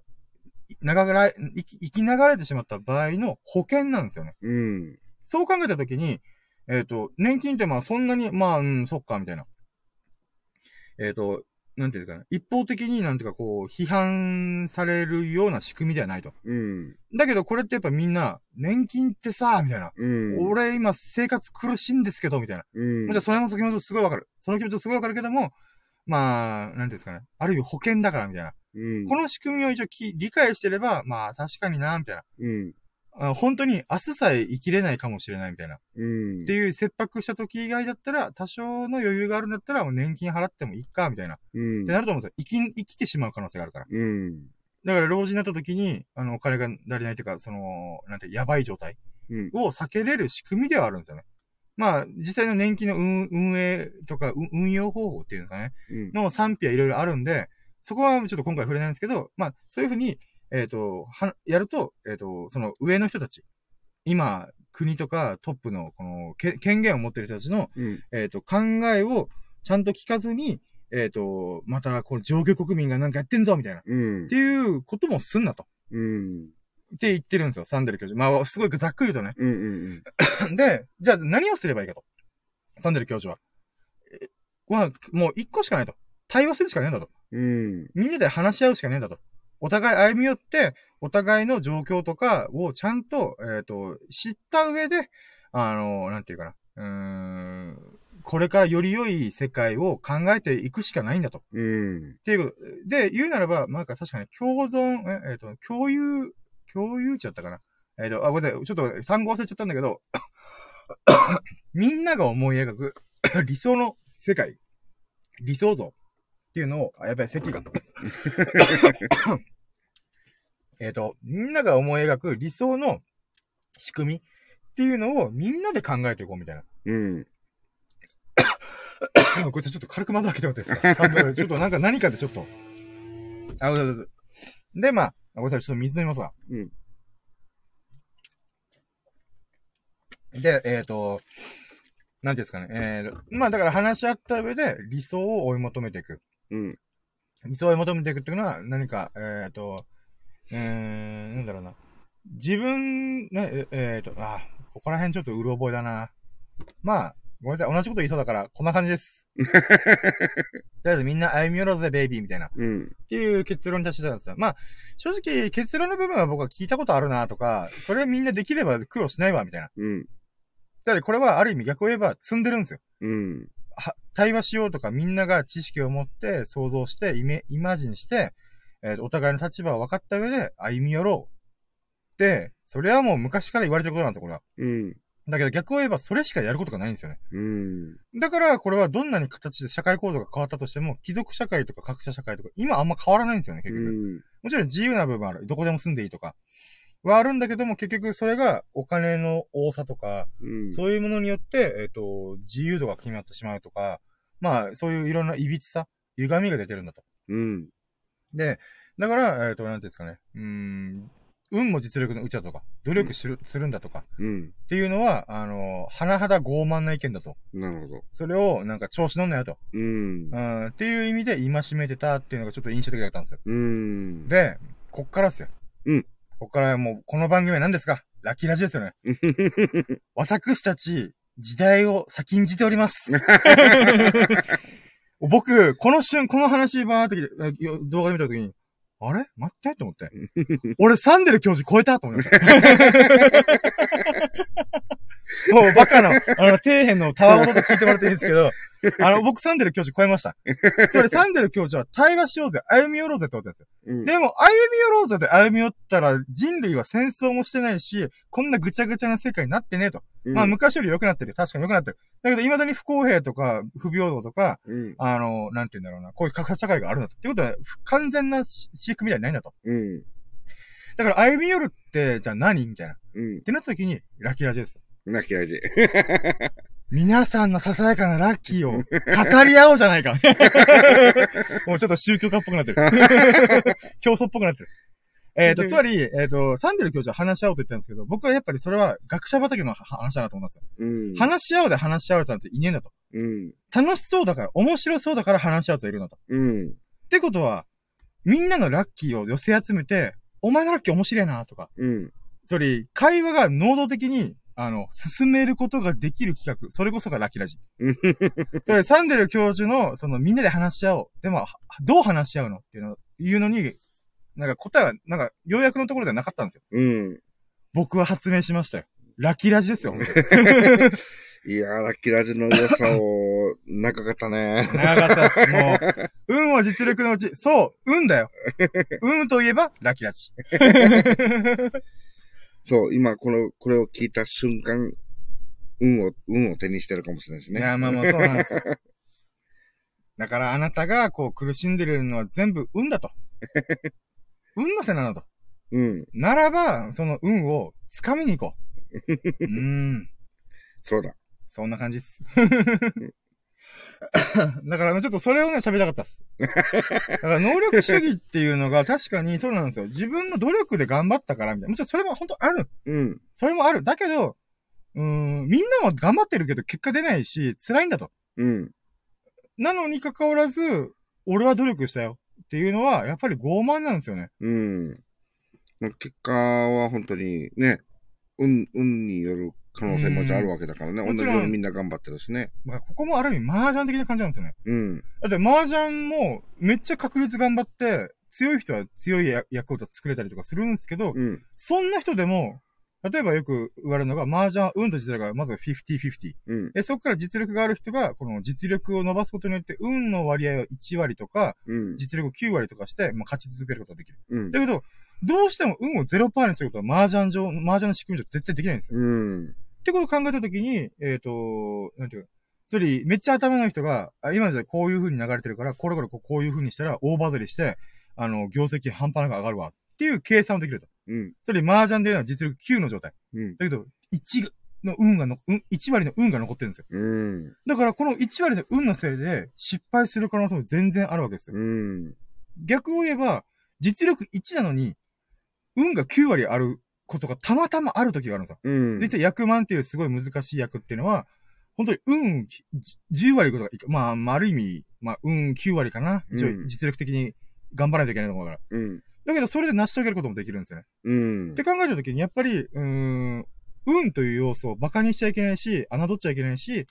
長がら、生き、生き流れてしまった場合の保険なんですよね。うん。そう考えたときに、えっ、と、年金ってまあそんなに、まあ、うん、そっか、みたいな。えっ、と、なんていうんですかね。一方的になんていうかこう、批判されるような仕組みではないと。うん。だけどこれってやっぱみんな、年金ってさ、みたいな。うん。俺今生活苦しいんですけど、みたいな。うん。じゃあそれも気持ちすごいわかる。その気持ちすごいわかるけども、まあ、なんていうんですかね。ある意味保険だから、みたいな。うん。この仕組みを一応き理解してれば、まあ確かにな、みたいな。うん。あ本当に明日さえ生きれないかもしれないみたいな。うん。っていう切迫した時以外だったら、多少の余裕があるんだったら、もう年金払ってもいいか、みたいな。っうんて。なると思うんですよ。生き、生きてしまう可能性があるから。うん。だから老人になった時に、あの、お金が足りないというか、その、なんて、やばい状態うん。を避けれる仕組みではあるんですよね。まあ、実際の年金の運運営とか、う運用方法っていうんですかね。うん。の賛否はいろいろあるんで、そこはちょっと今回触れないんですけど、まあ、そういうふうに、えっ、と、は、やると、えっ、と、その上の人たち、今、国とかトップの、この、け権限を持ってる人たちの、うん。えっ、と、考えをちゃんと聞かずに、えっ、と、また、この上級国民がなんかやってんぞ、みたいな。っうんて。いうこともすんなと。うん。って言ってるんですよ、サンデル教授。まあ、すごいざっくりとね。うん。うん。で、じゃあ何をすればいいかと。サンデル教授は。えまあ、もう一個しかないと。対話するしかねえんだと。うん。みんなで話し合うしかねえんだと。お互い歩み寄って、お互いの状況とかをちゃんと、えっ、と、知った上で、あの、なんていうかな。うーん、これからより良い世界を考えていくしかないんだと。うん。っていうこと。で、言うならば、なんか確かに共存、えっ、と、共有、共有値だったかな。えっ、と、あ、ごめんなさい。ちょっと単語忘れちゃったんだけど、みんなが思い描く 理想の世界、理想像っていうのを、あ、やばい、席が。えっと、みんなが思い描く理想の仕組みっていうのをみんなで考えていこうみたいな。うん。こいつちょっと軽く窓開けてもらっていいですか半分ちょっとなんか何かでちょっと。あ、ごめんなさい。で、まあ、ごめんなさい、ちょっと水飲みますわ。うん。で、えっ、と、なんていうんですかね。えー、まあだから話し合った上で理想を追い求めていく。うん。理想を求めていくっていうのは何か、えっ、と、えー、なんだろうな。自分、ね、えっ、と、あ、ここら辺ちょっとうる覚えだな。まあ、ごめんなさい。同じこと言いそうだから、こんな感じです。とりあえずみんな歩み寄ろうぜ、ベイビーみたいな。うん。っていう結論に達したんですよ。まあ、正直結論の部分は僕は聞いたことあるなとか、それみんなできれば苦労しないわ、みたいな。うん。だからこれはある意味逆を言えば積んでるんですよ。うん。は対話しようとかみんなが知識を持って想像してイメ、イマジンして、えーとお互いの立場を分かった上で歩み寄ろう。で、それはもう昔から言われてることなんですよ、これは。うん。だけど逆を言えばそれしかやることがないんですよね。うん。だからこれはどんなに形で社会構造が変わったとしても、貴族社会とか格差社会とか、今あんま変わらないんですよね、結局。うん。もちろん自由な部分ある。どこでも住んでいいとか。はあるんだけども、結局それがお金の多さとか、うん。そういうものによって、えっ、と、自由度が決まってしまうとか、まあ、そういういろんな歪さ、歪みが出てるんだと。うん。で、だから、えっ、と、なんていうんですかね。うーん、運も実力のうちだとか、努力する,、するんだとか、うん。っていうのは、あの、甚だ傲慢な意見だと。なるほど。それを、なんか調子乗んなよと。うんう。ん、っていう意味で戒めてたっていうのがちょっと印象的だったんですよ。うん。で、こっからですよ。うん。こっからもう、この番組は何ですか？ラッキーラジですよね。私たち、時代を先んじております。僕、この瞬、この話バーって動画で見たときに、あれ？待ってと思って。俺、サンデル教授超えたと思いました。もうバカの、あの、底辺のたわごと聞いてもらっていいんですけど、あの、僕サンデル教授超えました。それサンデル教授は対話しようぜ、歩み寄ろうぜってことですよ。うん。でも、歩み寄ろうぜで歩み寄ったら、人類は戦争もしてないし、こんなぐちゃぐちゃな世界になってねえと。うんまあ昔より良くなってる。確かに良くなってる。だけど未だに不公平とか不平等とか、うん。あの、なんて言うんだろうな、こういう格差社会があるんだと。ってことは、完全な飼育みたいにないんだと。うん。だから歩み寄るって、じゃあ何みたいな。っうん。てなった時に、ラッキーラジです。泣き味。皆さんのささやかなラッキーを語り合おうじゃないか。もうちょっと宗教家っぽくなってる。競争っぽくなってる。えっ、と、つまり、えっ、と、サンデル教授は話し合おうと言ったんですけど、僕はやっぱりそれは学者畑の話だなと思ったんですよ。うん。話し合おうで話し合うさんっていねえんだと。うん。楽しそうだから、面白そうだから話し合う人いるんだと。うん。ってことは、みんなのラッキーを寄せ集めて、お前のラッキー面白いなとか、うん。つまり、会話が能動的に、あの、進めることができる企画。それこそがラッキーラジ。うん。それ、サンデル教授の、その、みんなで話し合おう。でも、はどう話し合うのっていうの、いうのに、なんか答えは、なんか、ようやくのところではなかったんですよ。うん。僕は発明しましたよ。ラッキーラジですよ。いやー、ラッキーラジの良さを、長かったね。長かったです。もう、運は実力のうち、そう、運だよ。運といえば、ラッキーラジ。そう、今、この、これを聞いた瞬間、運を、運を手にしてるかもしれないしね。いや、まあまあ、そうなんですよ。だから、あなたが、こう、苦しんでるのは全部運だと。運のせいなんだと。うん。なならば、その運を掴みに行こう。うーん。そうだ。そんな感じっす。だから、ちょっとそれをね、喋りたかったっす。だから、能力主義っていうのが確かにそうなんですよ。自分の努力で頑張ったから、みたいな。もちろんそれも本当ある。うん。それもある。だけど、うーん、みんなも頑張ってるけど結果出ないし、辛いんだと。うん。なのに関わらず、俺は努力したよ。っていうのは、やっぱり傲慢なんですよね。うん。結果は本当にね、運、運による可能性もあるわけだからね。同じようにみんな頑張ってるしね。まあここもある意味、麻雀的な感じなんですよね。うん。だって麻雀も、めっちゃ確率頑張って、強い人は強いや役を作れたりとかするんですけど、うん。そんな人でも、例えばよく言われるのが、麻雀は運と実力がまず50-50。うん。で、そこから実力がある人が、この実力を伸ばすことによって、運の割合を1割とか、うん。実力を9割とかして、まあ、勝ち続けることができる。うんだ。けど、どうしても運を0%にすることは麻雀上、麻雀の仕組み上絶対できないんですよ。うん。ってことを考えたときに、えっ、と、なんていうか、それ、めっちゃ頭の人が、あ今じゃこういう風に流れてるから、これこれこうこういう風にしたら、大バズりして、あの、業績半端なく上がるわ。っていう計算もできると。うん。それ、麻雀でいうのは実力9の状態。うん。だけど、1の運がの、運、1割の運が残ってるんですよ。うん。だから、この1割の運のせいで、失敗する可能性も全然あるわけですよ。うん。逆を言えば、実力1なのに、運が9割あることがたまたまある時があるんですよ。うん。実は役満っていうすごい難しい役っていうのは、本当に運じ10割ことがまあ、まあ、ある意味、まあ、運9割かな。一応うん実力的に頑張らないといけないと思うから。うん。だけど、それで成し遂げることもできるんですよね。うんって。考えたときに、やっぱり、うーん、運という要素を馬鹿にしちゃいけないし、侮っちゃいけないし、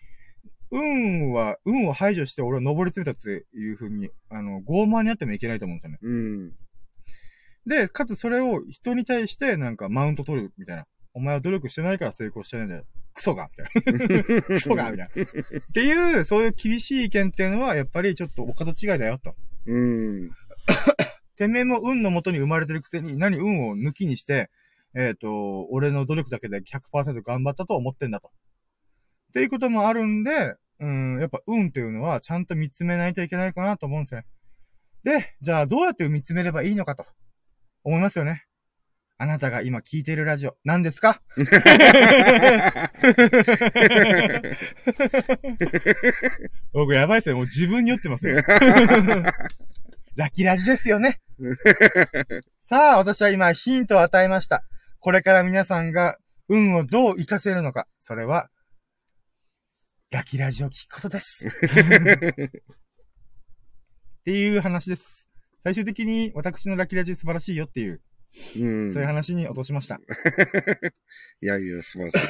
運は、運を排除して俺は登り詰めたっていうふうに、あの、傲慢になってもいけないと思うんですよね。うん。で、かつそれを人に対してなんかマウント取るみたいな。お前は努力してないから成功してないんだよ。クソがみたいな。クソがみたいな。っていう、そういう厳しい意見っていうのは、やっぱりちょっとお門違いだよ、と。うん。てめえも運のもとに生まれてるくせに、何運を抜きにして、えっ、と、俺の努力だけで100%頑張ったと思ってんだと。っていうこともあるんで、うん、やっぱ運っていうのはちゃんと見つめないといけないかなと思うんですよね。で、じゃあどうやって見つめればいいのかと。思いますよね。あなたが今聞いているラジオ、何ですか？僕やばいっすよ。もう自分に酔ってますよ。ラキラジですよね。さあ、私は今ヒントを与えました。これから皆さんが運をどう活かせるのか。それは、ラキラジを聞くことです。っていう話です。最終的に私のラキラジ素晴らしいよっていう、うん。そういう話に落としました。い いやいや、素晴らしい。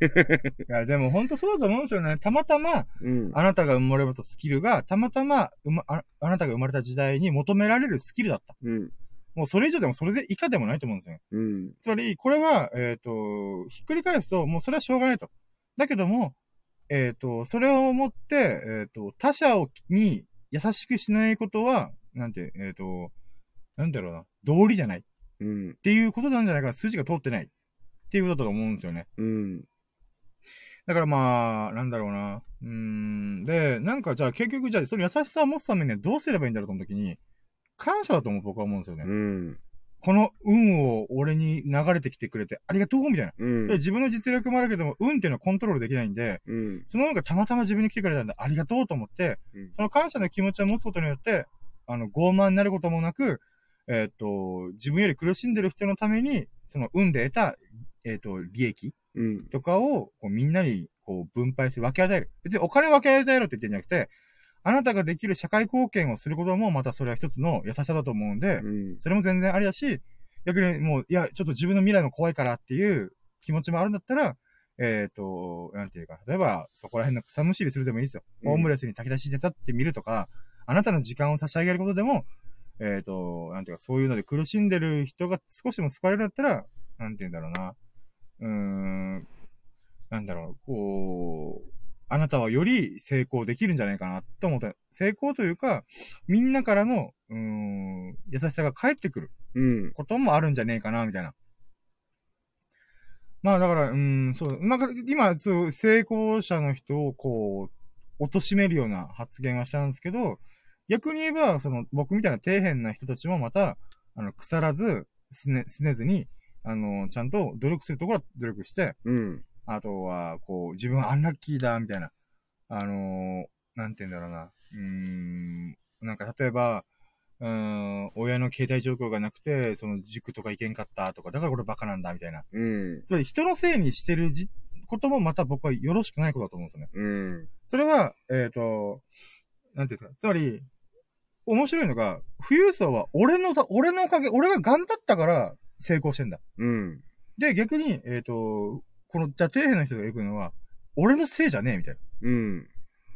や、でも本当そうだと思うんですよね。たまたま、うん。あなたが生まれたスキルが、たまたま、うまあ、あなたが生まれた時代に求められるスキルだった。うん。もうそれ以上でもそれで以下でもないと思うんですよ。うん。つまり、これは、えっ、と、ひっくり返すと、もうそれはしょうがないと。だけども、えっ、と、それをもって、えっ、と、他者を、に優しくしないことは、なんて、えっ、と、なんだろうな、道理じゃないっうん。ていうことなんじゃないかな、筋が通ってないっていうことだと思うんですよね。うん。だからまあ、なんだろうな。うーん。で、なんかじゃあ結局じゃあ、その優しさを持つためにはどうすればいいんだろうと思った時に、感謝だと思う僕は思うんですよね。うん。この運を俺に流れてきてくれてありがとうみたいな。うんで。自分の実力もあるけども、運っていうのはコントロールできないんで、うん。その運がたまたま自分に来てくれたんでありがとうと思って、うんその感謝の気持ちを持つことによって、あの、傲慢になることもなく、えーっ、と、自分より苦しんでる人のために、その運で得た、えーっ、と、利益うん。とかを、こう、みんなに、こう、分配して分け与える。別にお金を分け与えろって言ってんじゃなくて、あなたができる社会貢献をすることも、またそれは一つの優しさだと思うんで、うん。それも全然ありだし、逆にもう、いや、ちょっと自分の未来も怖いからっていう気持ちもあるんだったら、えっ、と、なんていうか、例えば、そこら辺の草むしりするでもいいですよ。うんホームレスに炊き出し手伝ってみるとか、あなたの時間を差し上げることでも、えっ、と、なんていうか、そういうので苦しんでる人が少しでも救われるんだったら、なんていうんだろうな。うーん、なんだろう、こう、あなたはより成功できるんじゃないかなと思った。成功というか、みんなからの、うーん、優しさが返ってくる。うん。こともあるんじゃねえかな、みたいな。まあだから、うん、そう、なんか今、そう、成功者の人をこう、貶めるような発言はしたんですけど、逆に言えば、その、僕みたいな底辺な人たちもまた、あの、腐らず、すね、すねずに、あの、ちゃんと努力するところは努力して、うん。あとは、こう、自分はアンラッキーだ、みたいな。あのーなんて言うんだろうな。うーん、なんか例えば、うーん、親の携帯状況がなくて、その塾とか行けんかったとか、だから俺バカなんだ、みたいな。うん。つまり人のせいにしてるじ、こともまた僕はよろしくないことだと思うんですよね。うん。それは、えっ、と、なんていうんですか。つまり、面白いのが、富裕層は俺のだ、俺のおかげ、俺が頑張ったから成功してんだ。うん。で、逆に、えっ、と、この、じゃあ底辺の人が行くのは、俺のせいじゃねえ、みたいな。うん。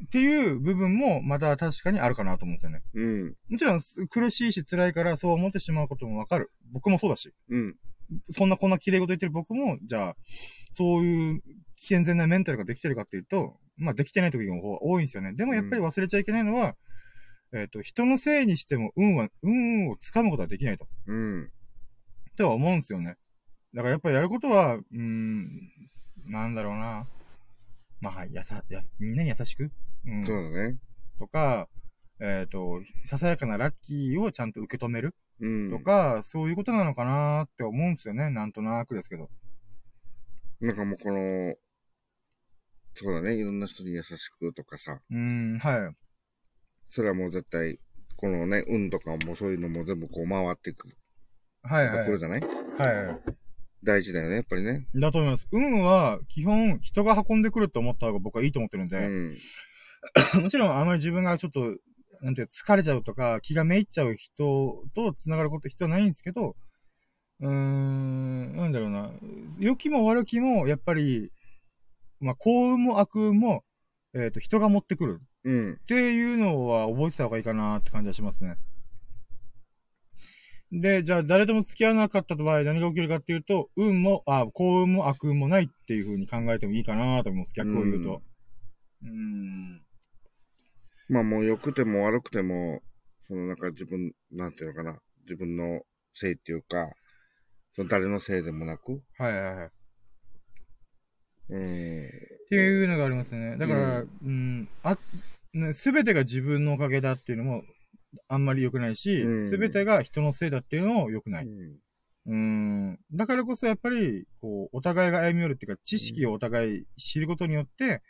っていう部分も、また確かにあるかなと思うんですよね。うん。もちろん、苦しいし辛いからそう思ってしまうこともわかる。僕もそうだし。うん。そんなこんな綺麗事言ってる僕も、じゃあ、そういう健全なメンタルができてるかっていうと、まあできてない時の方が多いんですよね。でもやっぱり忘れちゃいけないのは、えっ、と、人のせいにしても運は、運を掴むことはできないと。うん。とは思うんですよね。だからやっぱりやることは、うーん、なんだろうな。まあ、やさ、や、みんなに優しく？うん。そうだね。とか、えっ、と、ささやかなラッキーをちゃんと受け止める？うん。とか、そういうことなのかなって思うんですよね。なんとなくですけど。なんかもうこの、そうだね。いろんな人に優しくとかさ。うーん、はい。それはもう絶対、このね、運とかもそういうのも全部こう回っていくはいはい。ところじゃない？はい。大事だよね、やっぱりね。だと思います。運は、基本、人が運んでくると思った方が僕はいいと思ってるんうで、ん。もちろんあまり自分がちょっと、なんていう疲れちゃうとか、気がめいっちゃう人と繋がること必要ないんですけど、うーん、なんだろうな。良きも悪きも、やっぱり、まあ、幸運も悪運も、えっ、と、人が持ってくるうん。っていうのは覚えてた方がいいかなって感じはしますね。で、じゃあ誰とも付き合わなかった場合何が起きるかっていうと、運も、あ、幸運も悪運もないっていう風に考えてもいいかなと思います。逆を言うと。うーん。まあもう良くても悪くても、そのなんか自分、なんていうのかな。自分のせいっていうか、その誰のせいでもなく、はいはいはい。っうん。ていうのがありますね。だから、ううん、あ、すべてが自分のおかげだっていうのも、あんまり良くないしうん、すべてが人のせいだっていうのも良くない。うん。だからこそやっぱり、こう、お互いが歩み寄るっていうか、知識をお互い知ることによって、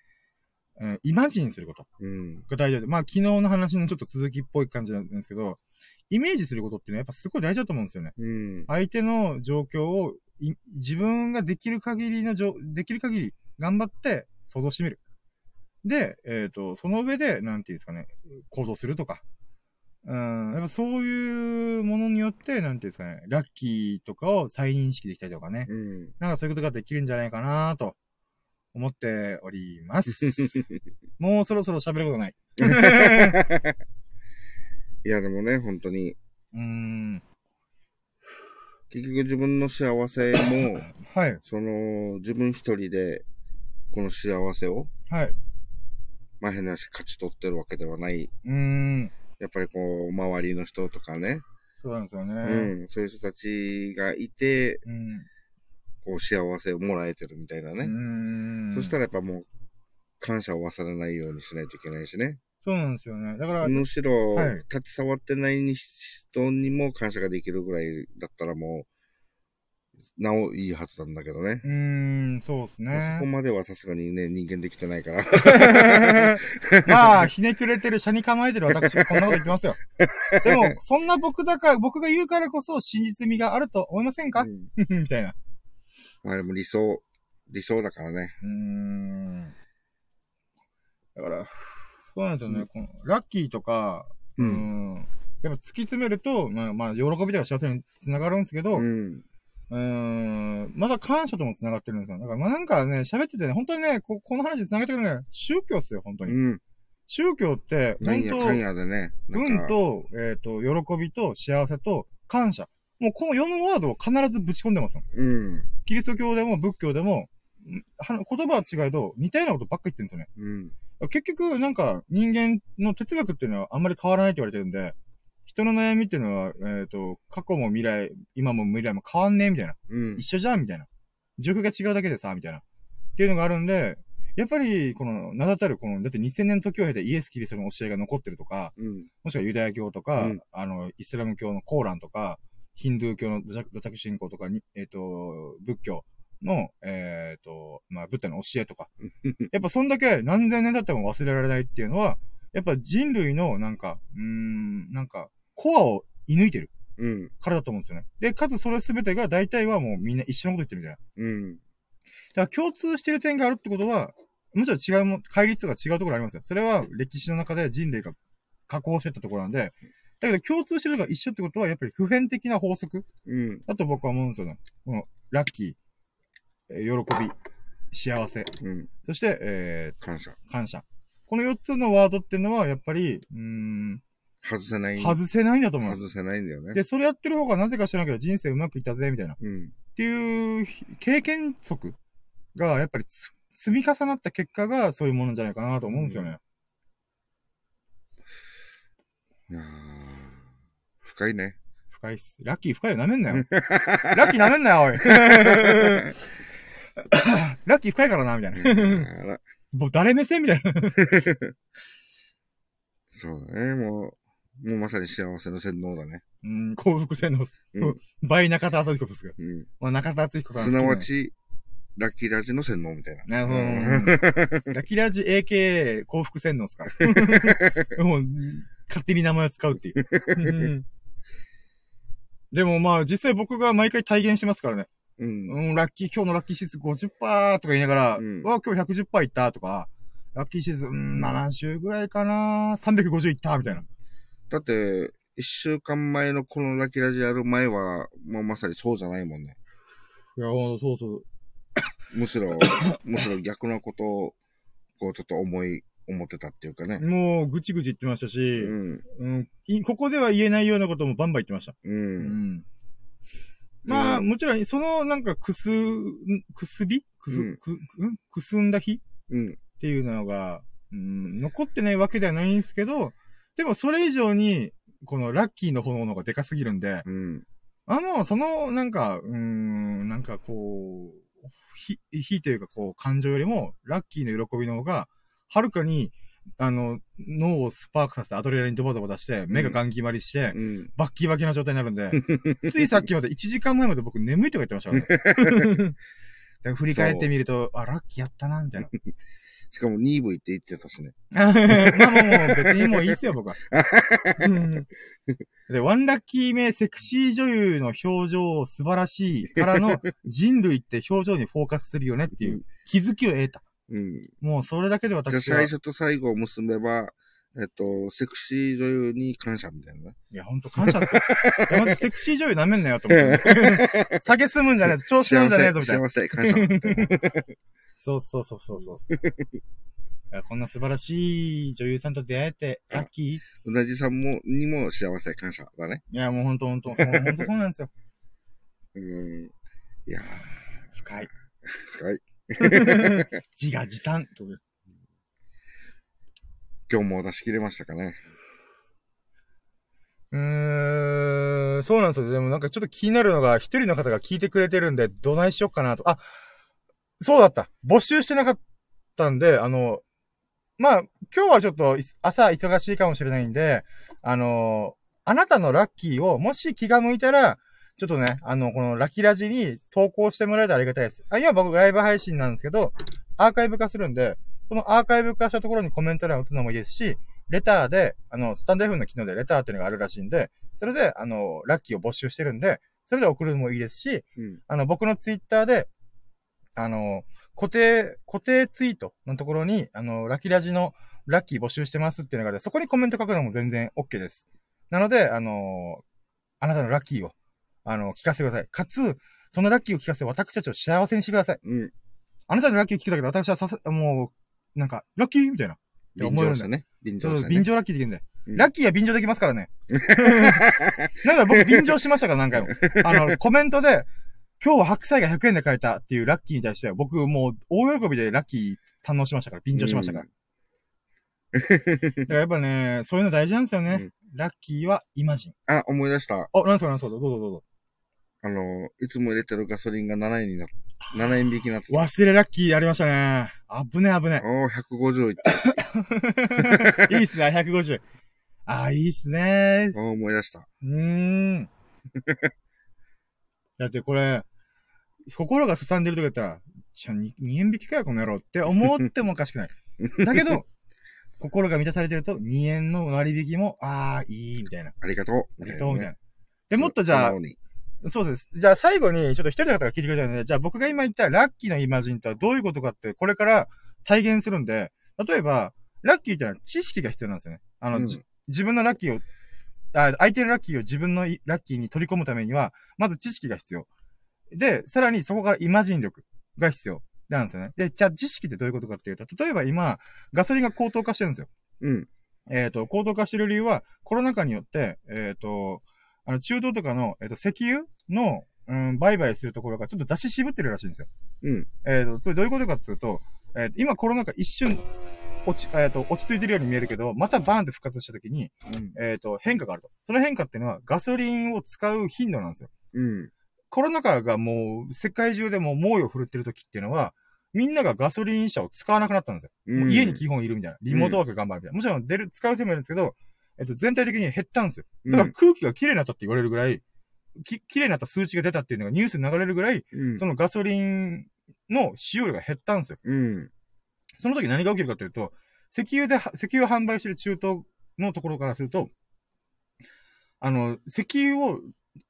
うん、イマジンすることうん。が大事だ。まあ、昨日の話のちょっと続きっぽい感じなんですけど、イメージすることっていうのはやっぱすごい大事だと思うんですよね。うん。相手の状況をい、自分ができる限りのじょ、できる限り頑張って想像してみる。で、えっ、と、その上で、なんていうんですかね、行動するとか。うん、やっぱそういうものによって、なんていうんですかね、ラッキーとかを再認識できたりとかね。うん。なんかそういうことができるんじゃないかなと思っております。もうそろそろ喋ることない。いやでもね、本当に、うーん。結局自分の幸せも、はい。その、自分一人で、この幸せを、はい。まあ変な話、勝ち取ってるわけではない。うーん。やっぱりこう、周りの人とかね、そうなんですよね。うん、そういう人たちがいて、うん。こう幸せをもらえてるみたいなね。んそしたらやっぱもう、感謝を忘れないようにしないといけないしね。そうなんですよね。だから、むしろ、はい立ち触ってない人にも感謝ができるぐらいだったらもう、なおいいはずなんだけどね。うーん、そうですまあそこね。まではさすがにね、人間できてないから。まあ、ひねくれてる、車に構えてる私がこんなこと言ってますよ。でも、そんな僕だから、僕が言うからこそ真実味があると思いませんか？うん みたいな。まあでも理想、理想だからね。うーん。だから、そうなんですよね。このラッキーとか、ううん。ん。やっぱ突き詰めると、まあ、まあ、喜びとか幸せにつながるんですけど、う。うんーん、まだ感謝ともつながってるんですよ。だから、まあなんかね、喋っててね、本当にね、ここの話につながってくるのは宗教っすよ、本当に。うん。宗教って、本当なんね。運と、えっ、と、喜びと幸せと感謝。もうこの4ワードを必ずぶち込んでますよ。うん。キリスト教でも仏教でも、言葉は違いど、似たようなことばっかり言ってるんですよね。うん。結局、なんか、人間の哲学っていうのはあんまり変わらないって言われてるんで、人の悩みっていうのは、えっ、と、過去も未来、今も未来も変わんねえみたいな。うん。一緒じゃんみたいな。状況が違うだけでさ、みたいな。っていうのがあるんで、やっぱり、この、名だたる、この、だって2000年の時を経てイエス・キリストの教えが残ってるとか、うん。もしくはユダヤ教とか、うんあの、イスラム教のコーランとか、ヒンドゥー教の土着信仰とかに、えっ、と、仏教の、えっ、と、まあ、ブッダの教えとか。やっぱそんだけ何千年経っても忘れられないっていうのは、やっぱ人類のなんか、うーん、なんか、コアを射抜いてるうん。からだと思うんですよね。で、かつそれすべてが大体はもうみんな一緒のこと言ってるみたいな。うん。だから共通してる点があるってことは、むしろ違うもん、戒律とか違うところありますよ。それは歴史の中で人類が加工してったところなんで、だけど共通してるのが一緒ってことは、やっぱり普遍的な法則うん。だと僕は思うんですよね。この、ラッキー喜び、幸せ、うん。そして、え感謝。ー、感謝。この4つのワードっていうのは、やっぱり、うーん、外せない。外せないんだと思う。外せないんだよね。で、それやってる方がなぜか知らんけど人生うまくいったぜ、みたいな。っうん。ていう経験則が、やっぱりつ積み重なった結果がそういうものじゃないかなと思うんですよね。いやー深いね。深いっす。ラッキー深いよ、舐めんなよ。ラッキー舐めんなよ、おい。ラッキー深いからな、みたいな。もう誰目線みたいな。そうだね。もう、もうまさに幸せの洗脳だね。うん、幸福洗脳。うん倍中田敦彦ですが。うん。まあ、中田敦彦さん好すきな。なわち、ラッキーラジの洗脳みたいな。なるほど。ラキラジ AKA 幸福洗脳ですから。もう、勝手に名前を使うっていう。うんでもまあ、実際僕が毎回体現してますからね。うん。うん、ラッキー、今日のラッキー指数50%とか言いながら、うんわ、今日110%いったとか、ラッキー指数、うん、70ぐらいかな ?350 いったみたいな。だって、一週間前のこのラッキーラジやる前は、もうまさにそうじゃないもんね。いや、そうそう。むしろ、むしろ逆なことを、こうちょっと思い、思ってたっていうかね。もう、ぐちぐち言ってましたうし、ん。うん、いここでは言えないようなこともバンバン言ってました。う。うんん。まあ、うんもちろん、その、なんか、くす、んくすび？くす、うん。く、ん？くすんだ日？うん。っていうのが、うん、残ってないわけではないんですけど、でもそれ以上に、このラッキーの炎の方がでかすぎるんで、うん。あの、その、なんか、うーん、なんかこう、ひ、ひというかこう、感情よりも、ラッキーの喜びの方が、はるかに、あの、脳をスパークさせてアドレナリンドバドバ出して、目がガン決まりして、うん。バッキバキな状態になるんで、ついさっきまで1時間前まで僕眠いとか言ってましたからね。だから振り返ってみると、あ、ラッキーやったな、みたいな。しかも 2V って言ってたしね。まあまあもう別にもういいっすよ、僕は。うんで、ワンラッキー目、セクシー女優の表情素晴らしいからの人類って表情にフォーカスするよねっていう気づきを得た。うん。もうそれだけで私は。い最初と最後を結べば、えっと、セクシー女優に感謝みたいなね。や、ほんと感謝っすよ。いや、まずセクシー女優舐めんなよと思って。酒進むんじゃねえぞ、調子乗るんじゃねえぞ、みたいな。幸せ、感謝。そうそうそうそうそう。いやこんな素晴らしい女優さんと出会えて、ラッキーうなじさんも、にも幸せ、感謝だね。いや、もうほんとほんと、ほんとそうなんですよ。うん。いや深い。ー、深い。自画自賛。今日も出し切れましたかね？うーん、そうなんですよ。でもなんかちょっと気になるのが、一人の方が聞いてくれてるんで、どないしよっかなと。あ、そうだった。募集してなかったんで、あの、まあ、今日はちょっと朝忙しいかもしれないんで、あのあなたのラッキーを、もし気が向いたら、ちょっとね、あの、このラッキーラジに投稿してもらえたらありがたいです。あ、今僕ライブ配信なんですけど、アーカイブ化するんで、このアーカイブ化したところにコメント欄打つのもいいですし、レターで、あの、スタンド F の機能でレターっていうのがあるらしいんで、それで、あの、ラッキーを募集してるんで、それで送るのもいいですし、うん、あの、僕のツイッターで、あの、固定、固定ツイートのところに、あの、ラッキーラジのラッキー募集してますっていうのがあるそこにコメント書くのも全然 OK です。なので、あのあなたのラッキーを、あの、聞かせてください。かつ、そのラッキーを聞かせて私たちを幸せにしてください。うん。あなたのラッキーを聞くだけで私はささ、もう、なんか、ラッキーみたいな。便乗したね。便乗した、ね。便乗ラッキーできるんで。うん、ラッキーは便乗できますからね。なんか僕便乗しましたから何回も。あの、コメントで、今日は白菜が100円で買えたっていうラッキーに対しては、僕もう大喜びでラッキー堪能しましたから、便乗しましたから。だからやっぱね、そういうの大事なんですよね。うん、ラッキーはイマジン。あ、思い出した。あ、なんすかなんすかどうぞどうぞ。あの、いつも入れてるガソリンが7円になっ、7円引きになって忘れラッキーありましたね。危ね危ね。おー、150いった。いいっすね、150。あ、いいっすね。お思い出した。うーん。だってこれ、心がすさんでるとか言ったら、ちょ、2, 2円引きかよ、この野郎って思ってもおかしくない。だけど、心が満たされてると、2円の割引も、ああ、いい、みたいな。ありがとう。ありがとう、みたいな。で、もっとじゃあ、そうです。じゃあ最後に、ちょっと一人の方が聞いてくれたので、じゃあ僕が今言ったラッキーなイマジンとはどういうことかって、これから体現するんで、例えば、ラッキーってのは知識が必要なんですよね。あの、うん、自分のラッキーを、あ相手のラッキーを自分のラッキーに取り込むためには、まず知識が必要。で、さらにそこからイマジン力が必要。なんですよね。で、じゃあ知識ってどういうことかっていうと、例えば今、ガソリンが高騰化してるんですよ。うん。えっ、ー、と、高騰化してる理由は、コロナ禍によって、えっ、ー、と、あの、中東とかの、えっ、ー、と、石油の、うん、売買するところがちょっと出し渋ってるらしいんですよ。うん。えっ、と、それどういうことかっていうと、えー、今コロナ禍一瞬、落ち、えっ、と、落ち着いてるように見えるけど、またバーンって復活した時に、うん、えっ、と、変化があると。その変化っていうのは、ガソリンを使う頻度なんですよ。うん。コロナ禍がもう、世界中でも猛威を振るってる時っていうのは、みんながガソリン車を使わなくなったんですよ。うん、家に基本いるみたいな。リモートワーク頑張るみたいな。もちろん出る、使う手もいるんですけど、えっと、全体的に減ったんですよ。だから空気が綺麗になったって言われるぐらい、き、綺麗になった数値が出たっていうのがニュースに流れるぐらい、うん、そのガソリンの使用量が減ったんですよ。うん、その時何が起きるかというと、石油で、石油を販売してる中東のところからすると、あの、石油を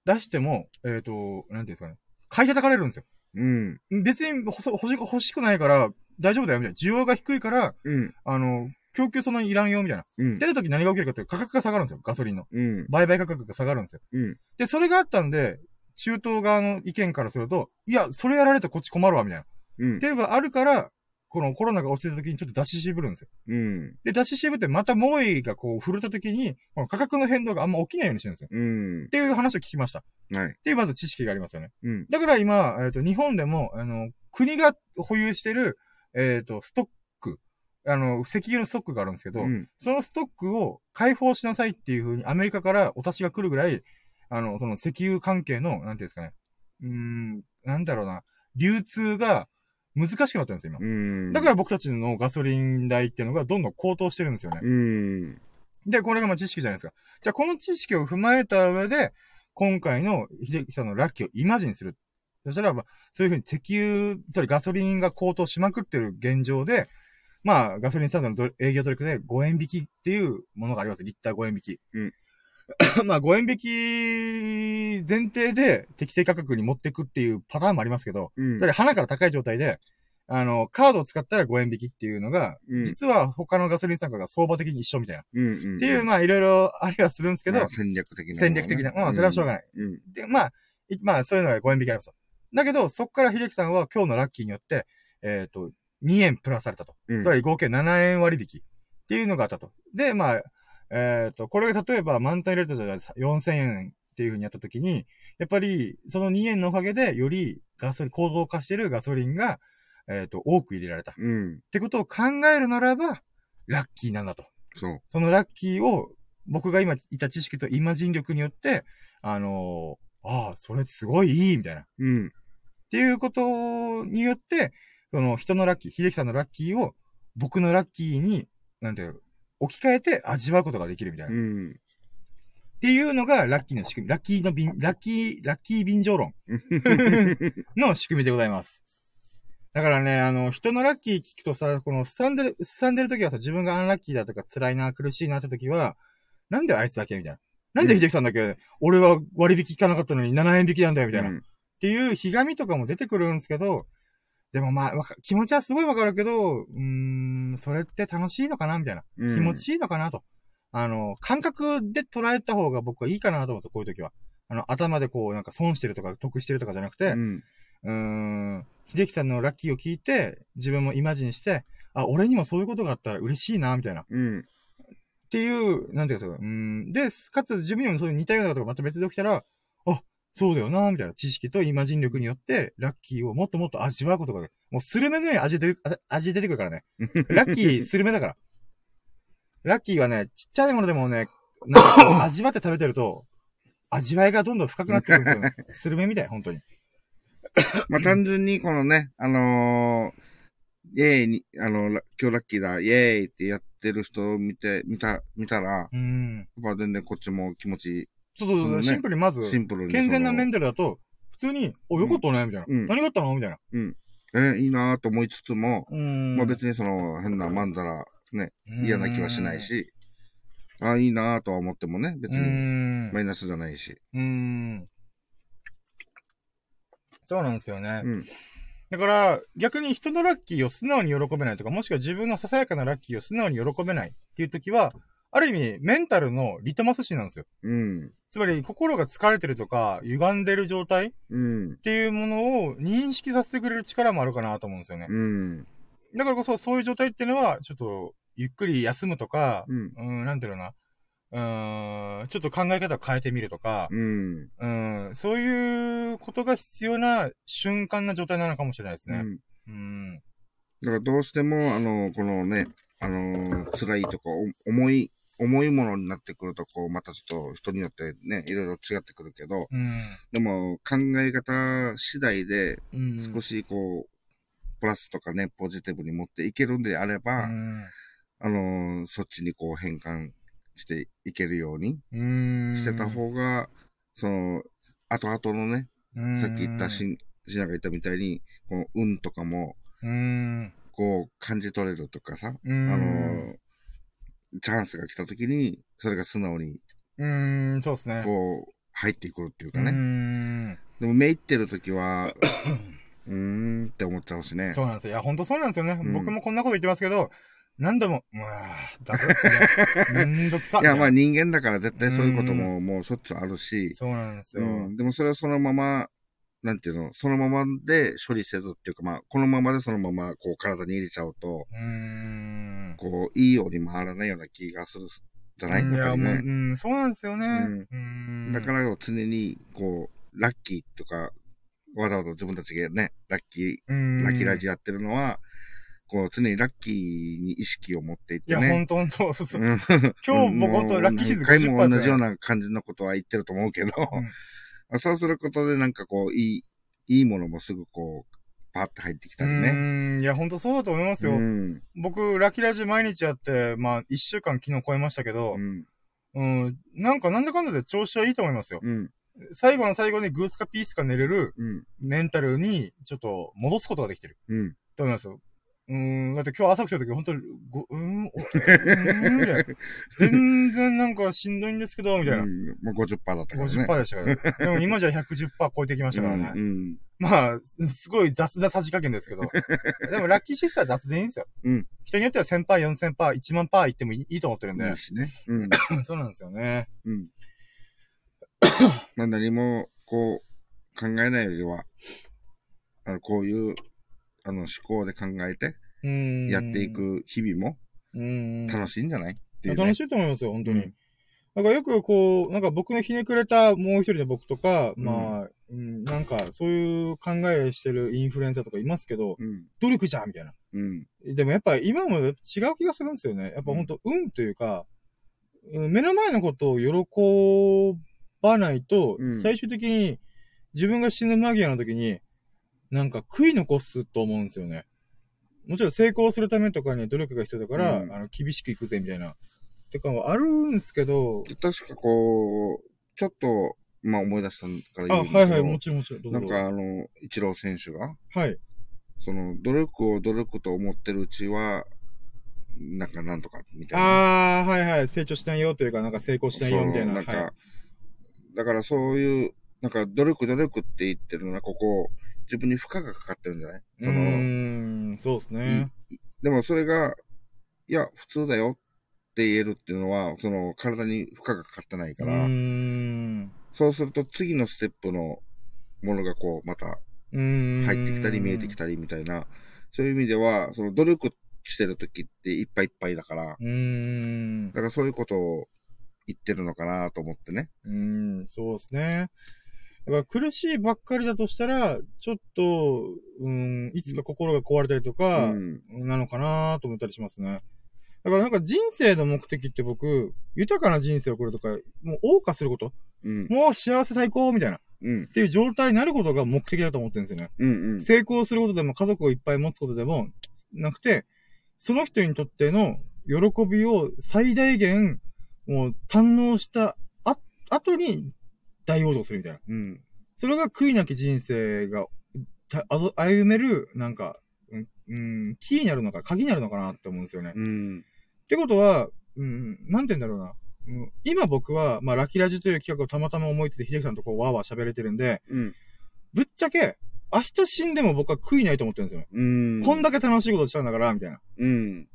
出しても、えっ、ー、と、なんていうんですかね、買い叩かれるんですよ。うん。別に欲し欲しくないから大丈夫だよ、みたいな。需要が低いから、うん。あの、供給そんなにいらんよ、みたいな。うん。出た時何が起きるかって価格が下がるんですよ、ガソリンの。うん。売買価格が下がるんですよ。うん。で、それがあったんで、中東側の意見からすると、いや、それやられたらこっち困るわ、みたいな。うん。っていうのがあるから、このコロナが落ち着いた時にちょっと出し渋るんですよ。うん。で、出し渋ってまた猛威がこう振るった時に、この価格の変動があんま起きないようにしてるんですよ。うん。っていう話を聞きました。はい。っていうまず知識がありますよね。うん。だから今、えっ、ー、と、日本でも、あの、国が保有してる、えっ、ー、と、ストック、あの、石油のストックがあるんですけど、うん、そのストックを解放しなさいっていう風にアメリカからお達しが来るぐらい、あの、その石油関係の、なんていうんですかね。うーん、なんだろうな。流通が、難しくなってるんですよ、今。だから僕たちのガソリン代っていうのがどんどん高騰してるんですよね。で、これがまあ知識じゃないですか。じゃあこの知識を踏まえた上で、今回の秀樹さんのラッキーをイマジンする。そしたら、まあ、そういうふうに石油、つまりガソリンが高騰しまくってる現状で、まあ、ガソリンスタンドの営業取り組みで5円引きっていうものがあります。リッター5円引き。うん。まあ、5円引き前提で適正価格に持っていくっていうパターンもありますけど、うん、それ花から高い状態で、あの、カードを使ったら5円引きっていうのが、うん、実は他のガソリンスタンドが相場的に一緒みたいな。うんうんうん、っていう、まあ、いろいろありはするんですけど、まあ、戦略的な、ね、戦略的な。まあ、それはしょうがない。うん、で、まあ、まあ、そういうのが5円引きあります。だけど、そこから秀樹さんは今日のラッキーによって、えっ、ー、と、2円プラスされたと。つまり合計7円割引っていうのがあったと。で、まあ、えっ、ー、と、これが例えば満タン入れたじゃ4000円っていう風にやったときに、やっぱり、その2円のおかげで、よりガソリン、行動化してるガソリンが、えっ、ー、と、多く入れられた。うん。ってことを考えるならば、ラッキーなんだと。そう。そのラッキーを、僕が今言った知識とイマジン力によって、あのーああ、それすごいいい、みたいな。っうん。ていうことによって、その人のラッキー、秀樹さんのラッキーを僕のラッキーに、なんていうの置き換えて味わうことができるみたいな。っうん。ていうのがラッキーの仕組み。ラッキーの便、ラッキー、ラッキー便乗論の仕組みでございます。だからね、あの、人のラッキー聞くとさ、この、すさんでる、すさんでる時はさ、自分がアンラッキーだとか辛いな、苦しいなって時は、なんであいつだけみたいな。なんで秀樹さんだけ、俺は割引聞かなかったのに7円引きなんだよ、みたいな。うんっていう、ひがみとかも出てくるんですけど、でもまあ、気持ちはすごいわかるけど、うーん、それって楽しいのかなみたいな。うん気持ちいいのかなと。あの、感覚で捉えた方が僕はいいかなと思うんですよ、こういう時は。あの、頭でこう、なんか損してるとか得してるとかじゃなくて、うん。うーん、秀樹さんのラッキーを聞いて、自分もイマジンして、あ、俺にもそういうことがあったら嬉しいな、みたいな。っうん。ていう、なんていうか、うーん、で、かつ自分にもそういう似たようなことがまた別で起きたら、あ、そうだよな、みたいな知識とイマジン力によって、ラッキーをもっともっと味わうことが。もうスルメのように味で、あ味出てくるからね。ラッキー、スルメだから。ラッキーはね、ちっちゃいものでもね、なんか 味わって食べてると、味わいがどんどん深くなってくるんですよね。スルメみたい、本当に。まあ、単純にこのね、あのーイェーイに、あの、ラ今日ラッキーだ、イェーイってやってる人を見て、見た、見たら、やっうん。ぱ全然こっちも気持ちそうそうそう、ねシンプルにまず、シンプルに。健全なメンンタルだと、普通に、お、よかったね、みたいな。うん何があったの？みたいな。え、いいなと思いつつも、うんまあ別にその変なまんざらね、嫌な気はしない。し、あいいなとは思ってもね、別うにん。マイナスじゃないし。うん。そうなんですよね。うん。だから、逆に人のラッキーを素直に喜べないとか、もしくは自分のささやかなラッキーを素直に喜べないっていう時は、ある意味、メンタルのリトマス紙なんですよ。うん。つまり、心が疲れてるとか、歪んでる状態っうん。ていうものを認識させてくれる力もあるかなと思うんですよね。うん。だからこそ、そういう状態っていうのは、ちょっと、ゆっくり休むとか、うん。うん、なんていうのかな。うーん、ちょっと考え方を変えてみるとか、うん。うん、そういうことが必要な瞬間な状態なのかもしれないですね。うん。うん。だからどうしても、あの、このね、あの、辛いとか、お重い、重いものになってくると、こう、またちょっと人によってね、いろいろ違ってくるけど、うん。でも考え方次第でうん。少しこう、プラスとかね、ポジティブに持っていけるんであれば、うん。あの、そっちにこう変換していけるようにうん。してた方が、その、後々のね、うんさっき言ったしん、しなが言ったみたいに、この運とかも、うん。こう感じ取れるとかさ、うん。あの、チャンスが来た時に、それが素直に、うん、そうですね。こう、入ってくるっていうかうね。ん。でも、めいってる時は、うーんって思っちゃうしね。そうなんですよ。いや、ほんとそうなんですよね。うん僕もこんなこと言ってますけど、何度も、うわぁ、だる。い やめんどくさ。いや、まあみ人間だから絶対そういうことももうしょっちゅうあるし、そうなんですよ。うん。でもそれをそのまま、なんていうの、そのままで処理せずっていうか、まあ、このままでそのまま、こう体に入れちゃうと、うん。こう、いいように回らないような気がするじゃないいや、ね。うん、そうなんですよね。うん。だから常に、こう、ラッキーとか、わざわざ自分たちがね、ラッキら、ー、ラッキーラジオ。やってるのは、こう、常にラッキーに意識を持っていっいや、てね。ほんとほんと。そうそううん今日もほんとラッキーシーズン何回も50%同じような感じのことは言ってると思うけど、そうすることでなんかこう、いい、いいものもすぐこう、パーって入ってきたりうね。ん。いや、ほんとそうだと思いますよ。うん。僕、ラッキーラジ毎日やって、まあ、一週間昨日超えましたけどう、ん。うん、なんかなんだかんだで調子はいいと思いますよ。うん。最後の最後にグースかピースか寝れるうん。メンタルに、ちょっと戻すことができてる。うん。と思いますよ。うーん、だって今日朝来た時本当に、ご、うーん、おうーん、みたいな。全然なんかしんどいんですけど、みたいな。うんもう50%だったからね。50%でしたから、でも今じゃ110%超えてきましたからね。うん。まあ、すごい雑なさじ加減ですけど。でもラッキーシスターは雑でいいんですよ。うん人によっては1000%、4000%、1万パーいってもいいいいと思ってるんでいい。しね。うん。そうなんですよね。うん。まあ何も、こう、考えないよりは、あの、こういう、あの、思考で考えて、うん。やってい。く日々もうん。楽しいんじゃない？っていう、ね。楽しいと思いますよ、本当に。うんだからよくこう、なんか僕のひねくれたもう一人の僕とか、うんまあ、うん、なんかそういう考えしてるインフルエンサーとかいますけど、うん。努力じゃんみたいな。うん。でもやっぱ今も違う気がするんですよね。やっぱ本当運というか、目の前のことを喜ばないと、うん最終的に自分が死ぬ間際の時に、なんか悔い残すと思うんですよね。もちろん成功するためとかには努力が必要だから、うんあの、厳しくいくぜみたいな。てかはあるんですけど、確かこう、ちょっと、まあ思い出したからあ、言うんだけどはいはい、もちろんもちろん。なんかあの、一郎選手が、はい。その、努力を努力と思ってるうちは、なんかなんとか、みたいな。ああ、はいはい。成長しないよというか、なんか成功しないよみたいな。なんか、はいだからそういう、なんか努力努力って言ってるのは、ここ、自分に負荷がかかってるんじゃない？うその、ーん、そうですね。でもそれが、いや、普通だよって言えるっていうのは、その体に負荷がかかってないから、う。そうすると次のステップのものがこう、また。入ってきたり見えてきたりみたいな、そういう意味では、その努力してる時っていっぱいいっぱいだから。だからそういうことを言ってるのかなと思ってね。うーん、そうですね。だから苦しいばっかりだとしたら、ちょっと、うん、いつか心が壊れたりとうか、ん。なのかなと思ったりしますね。だからなんか人生の目的って僕、豊かな人生を送るとか、もう謳歌すること、うん。もう幸せ最高みたいな、っうん。ていう状態になることが目的だと思ってるんですよね。うん。うん。成功することでも家族をいっぱい持つことでもなくて、その人にとっての喜びを最大限、もう堪能したあ後に大往生するみたいな。うん。それが悔いなき人生がたあぞ歩める、なんか、うん、うん、キーになるのか、鍵になるのかなって思うんですよね。うん。ってことは、うん、なんて言うんだろうな。うん、今僕は、まあ、ラキラジという企画をたまたま思いついて、秀樹さんとこう、わーわー喋れてるんで、うん。ぶっちゃけ、明日死んでも僕は悔いないと思ってるんですよ。うん。こんだけ楽しいことしたんだから、みたいな。うん。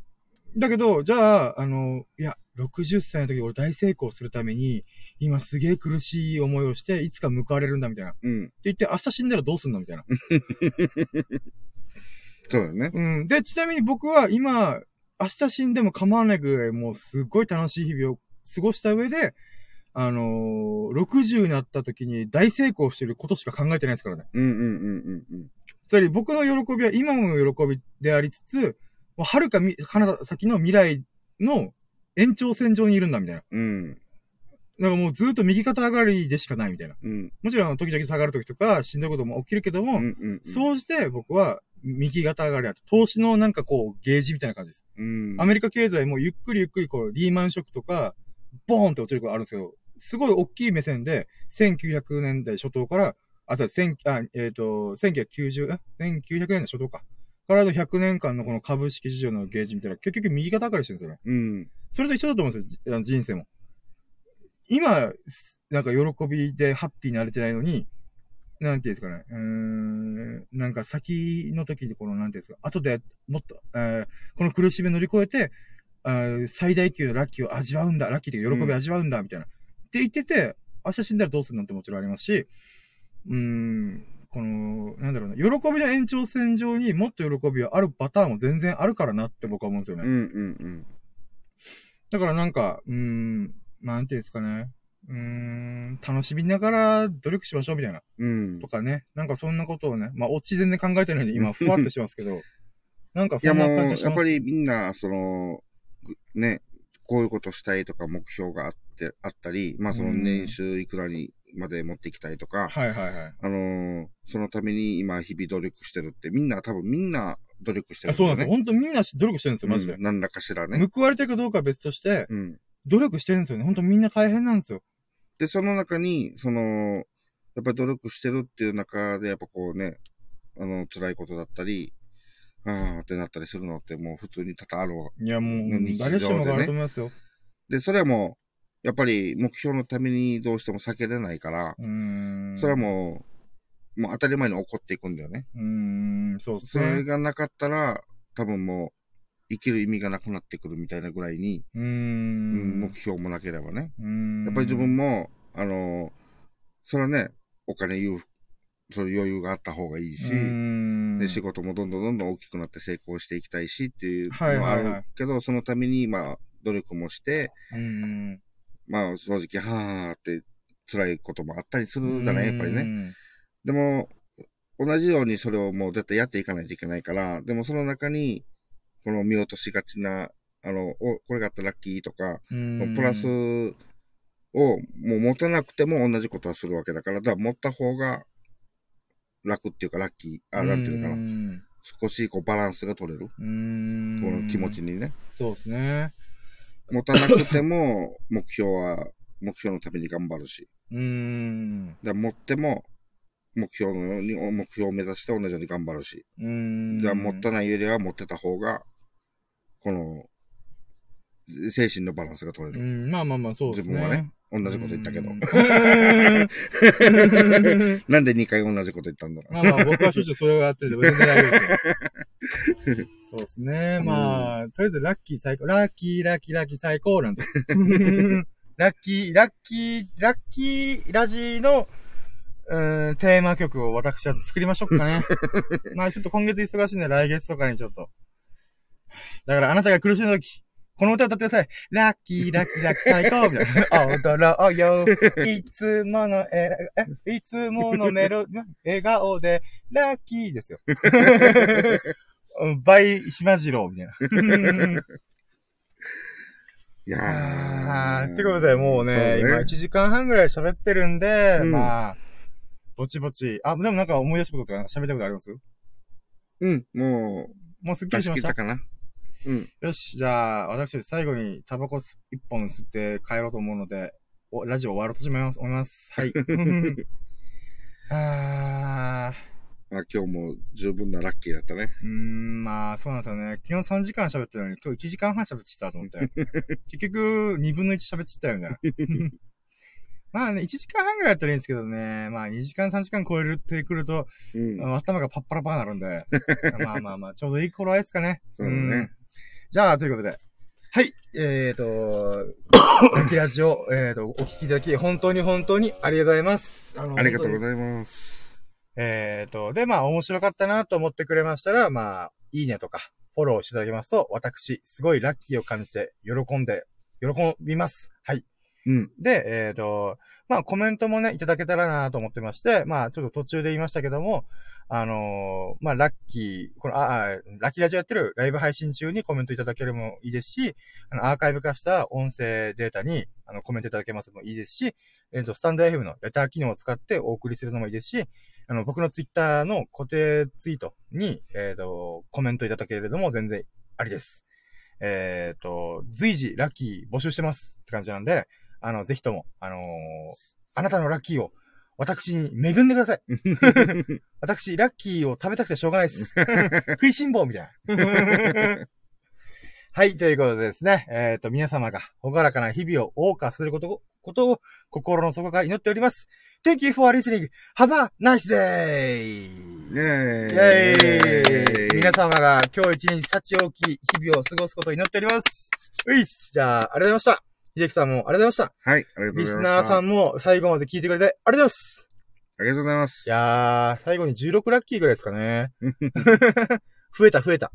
だけど、じゃあ、あの、いや、60歳の時俺大成功するために、今すげえ苦しい思いをして、いつか報われるんだ、みたいな。ってうん。言って、明日死んだらどうすんのみたいな。そうだよね。うん。で、ちなみに僕は今、明日死んでも構わないぐらい、もうすごい楽しい日々を過ごした上で、あのー、60になった時に大成功してることしか考えてないですからね。うんうんうんうんうん。つまり僕の喜びは今も喜びでありつつ、もう遥かみ、彼方先の未来の延長線上にいるんだみたいな。うん。だからもうずっと右肩上がりでしかないみたいな。うん。もちろん時々下がる時とかしんどいことも起きるけども、うんうん。そうして僕は右肩上がりだと。投資のなんかこうゲージみたいな感じです。うん。アメリカ経済もゆっくりゆっくりこうリーマンショックとか、ボーンって落ちることあるんですけど、すごい大きい目線で、1900年代初頭から、あ、そう、千あ、えっ、と、1990、え ?1900 年代初頭か。からの100年間のこの株式市場のゲージみたいな、結局右肩上がりしてるんですよね。うん。それと一緒だと思うんですよ人生も。今、なんか喜びでハッピーになれてないのに、なんていうんですかね、うーん、なんか先の時にこの、なんていうんですか、後でもっと、えーこの苦しみを乗り越えて、最大級のラッキーを味わうんだ、ラッキーというか喜びを味わうんだ、みたいな。って言ってて、明日死んだらどうするのってもちろんありますし、うーん、この、なんだろうな、喜びの延長線上にもっと喜びはあるパターンも全然あるからなって僕は思うんですよね。うんうんだからなんか、うーん、なんていうんですかね。うーん、楽しみながら努力しましょうみたいな。うん。とかね。なんかそんなことをね。まあ、オチ全然考えてないんで、今、ふわっとしてますけど。なんかそんな感じがします。やっぱりみんな、その、ぐね、こういうことしたいとか目標があって、あったり、まあそのうん年収いくらにまで持っていきたいとか、はいはいはい。あのーそのために今日々努力してるって、みんな多分みんな努力してるあそうなんですよ。よ。本当みんな努力してるんですよ、マジでうん。何らかしらね。報われてるかどうかは別として、うん。努力してるんですよね。本当みんな大変なんですよ。で、その中に、その、やっぱり努力してるっていう中で、やっぱこうね、あの、辛いことだったり、あーってなったりするのってもう普通に多々あるわ。いやもう、ね誰しもがあると思いますよ。で、それはもう、やっぱり目標のためにどうしても避けれないから。それはもう、もう当たり前に起こっていくんだよね。うーん、そうですそれね。がなかったら、多分もう、生きる意味がなくなってくるみたいなぐらいに、うんん。目標もなければね。やっぱり自分も、あの、それはね、お金言う、そういう余裕があった方がいいし、で、仕事もどんどんどんどん大きくなって成功していきたいしっていうのはいはあはいはいるけど、そのために、まあ、努力もして、うーん。まあ、正直、はーって辛いこともあったりするじゃない？やっぱりね。ね。でも、同じようにそれをもう絶対やっていかないといけないから、でもその中に、この見落としがちなあの、お、これがあったらラッキーとか、うんプラスをもう持たなくても同じことはするわけだから、だから持った方が楽っていうかラッキー、あ、なんていうのかな。な。少しこうバランスが取れる。この気持ちにね。そうですね。持たなくても 目標は、目標のために頑張るし。うーん。だ持っても目標のように、目標を目指して同じように頑張るし。うーん。じゃあ持ったないよりは持ってた方が、この、精神のバランスが取れる。うん、まあまあまあ、そうですね。自分はね、同じこと言ったけど なんで2回同じこと言ったんだろう。まあまあ、僕はしょっちゅうそれをやってるんで、全然大丈夫ですよ。そうですね。まあ、とりあえずラッキー最高。ラッキー、ラッキー、ラッキー最高なんで。ラッキー、ラッキー、ラッキーラジーの、うーん、テーマ曲を私は作りましょうかね。まあちょっと今月忙しいんで来月とかにちょっと。だからあなたが苦しい時、この歌歌ってください。ラッキー、ラッキー、ラッキー最高みたいな。踊ろうよ。いつもの、え、え、いつものメロ、笑顔で、ラッキーですよ。うん倍、島次郎みたいな。いやあーー。ってことで、もうね、そう今1時間半ぐらい喋ってるんで、うんまあ、ぼちぼち。あ、でもなんか思い出したこととか喋ったことあります？うん、ももうすっう、きりしましたかな。うん。よし、じゃあ、私最後にタバコ一本吸って帰ろうと思うので、お、ラジオ終わろうとします、思います。はい。あー、まあ今日も十分なラッキーだったね。うーん、まあ、そうなんですよね。昨日3時間喋ってたのに、今日1時間半喋ってたと思って。結局、2分の1喋ってたよね。まあね、1時間半ぐらいやったらいいんですけどね。まあ、2時間3時間超えるってくると、うん。頭がパッパラパーなるんで。まあまあまあ、ちょうどいい頃合いですかね。そうだねんじゃあ、ということで。はい。えーと、ラッキーラジオ、えーと、お聞きいただき、本当に本当にありがとうございます。あのありがとうごいざいます。えーと、で、まあ、面白かったなと思ってくれましたら、まあ、いいねとか、フォローしていただけますと、私、すごいラッキーを感じて、喜んで、喜びます。はい。うん。で、えっ、と、まあコメントもね、いただけたらなと思ってまして、まあちょっと途中で言いましたけども、あのーまあラッキー、この、あ、あラッキーラジオやってるライブ配信中にコメントいただけるもいいですし、あの、アーカイブ化した音声データに、あの、コメントいただけますもいいですし、えっ、と、スタンド FM のレター機能を使ってお送りするのもいいですし、あの、僕のツイッターの固定ツイートに、えっ、と、コメントいただけるのも全然ありです。えっ、と、随時ラッキー募集してますって感じなんで、あの、ぜひとも、あのーあなたのラッキーを、私に恵んでください。私、ラッキーを食べたくてしょうがないです。食いしん坊みたいな。はい、ということでですね、えっ、と、皆様が、ほがらかな日々を謳歌すること、ことを、心の底から祈っております。Thank you for listening. Have a nice day! イェーイイェーイ皆様が今日一日幸多き日々を過ごすことを祈っております。ういっすじゃあ、ありがとうございました。秀樹さんもありがとうございました。はい、ありがとうごリざいました。スナーさんも最後まで聞いてくれてありがとうございます。ありがとうございますい。やー、最後に16ラッキーぐらいですかね。増えた増えた。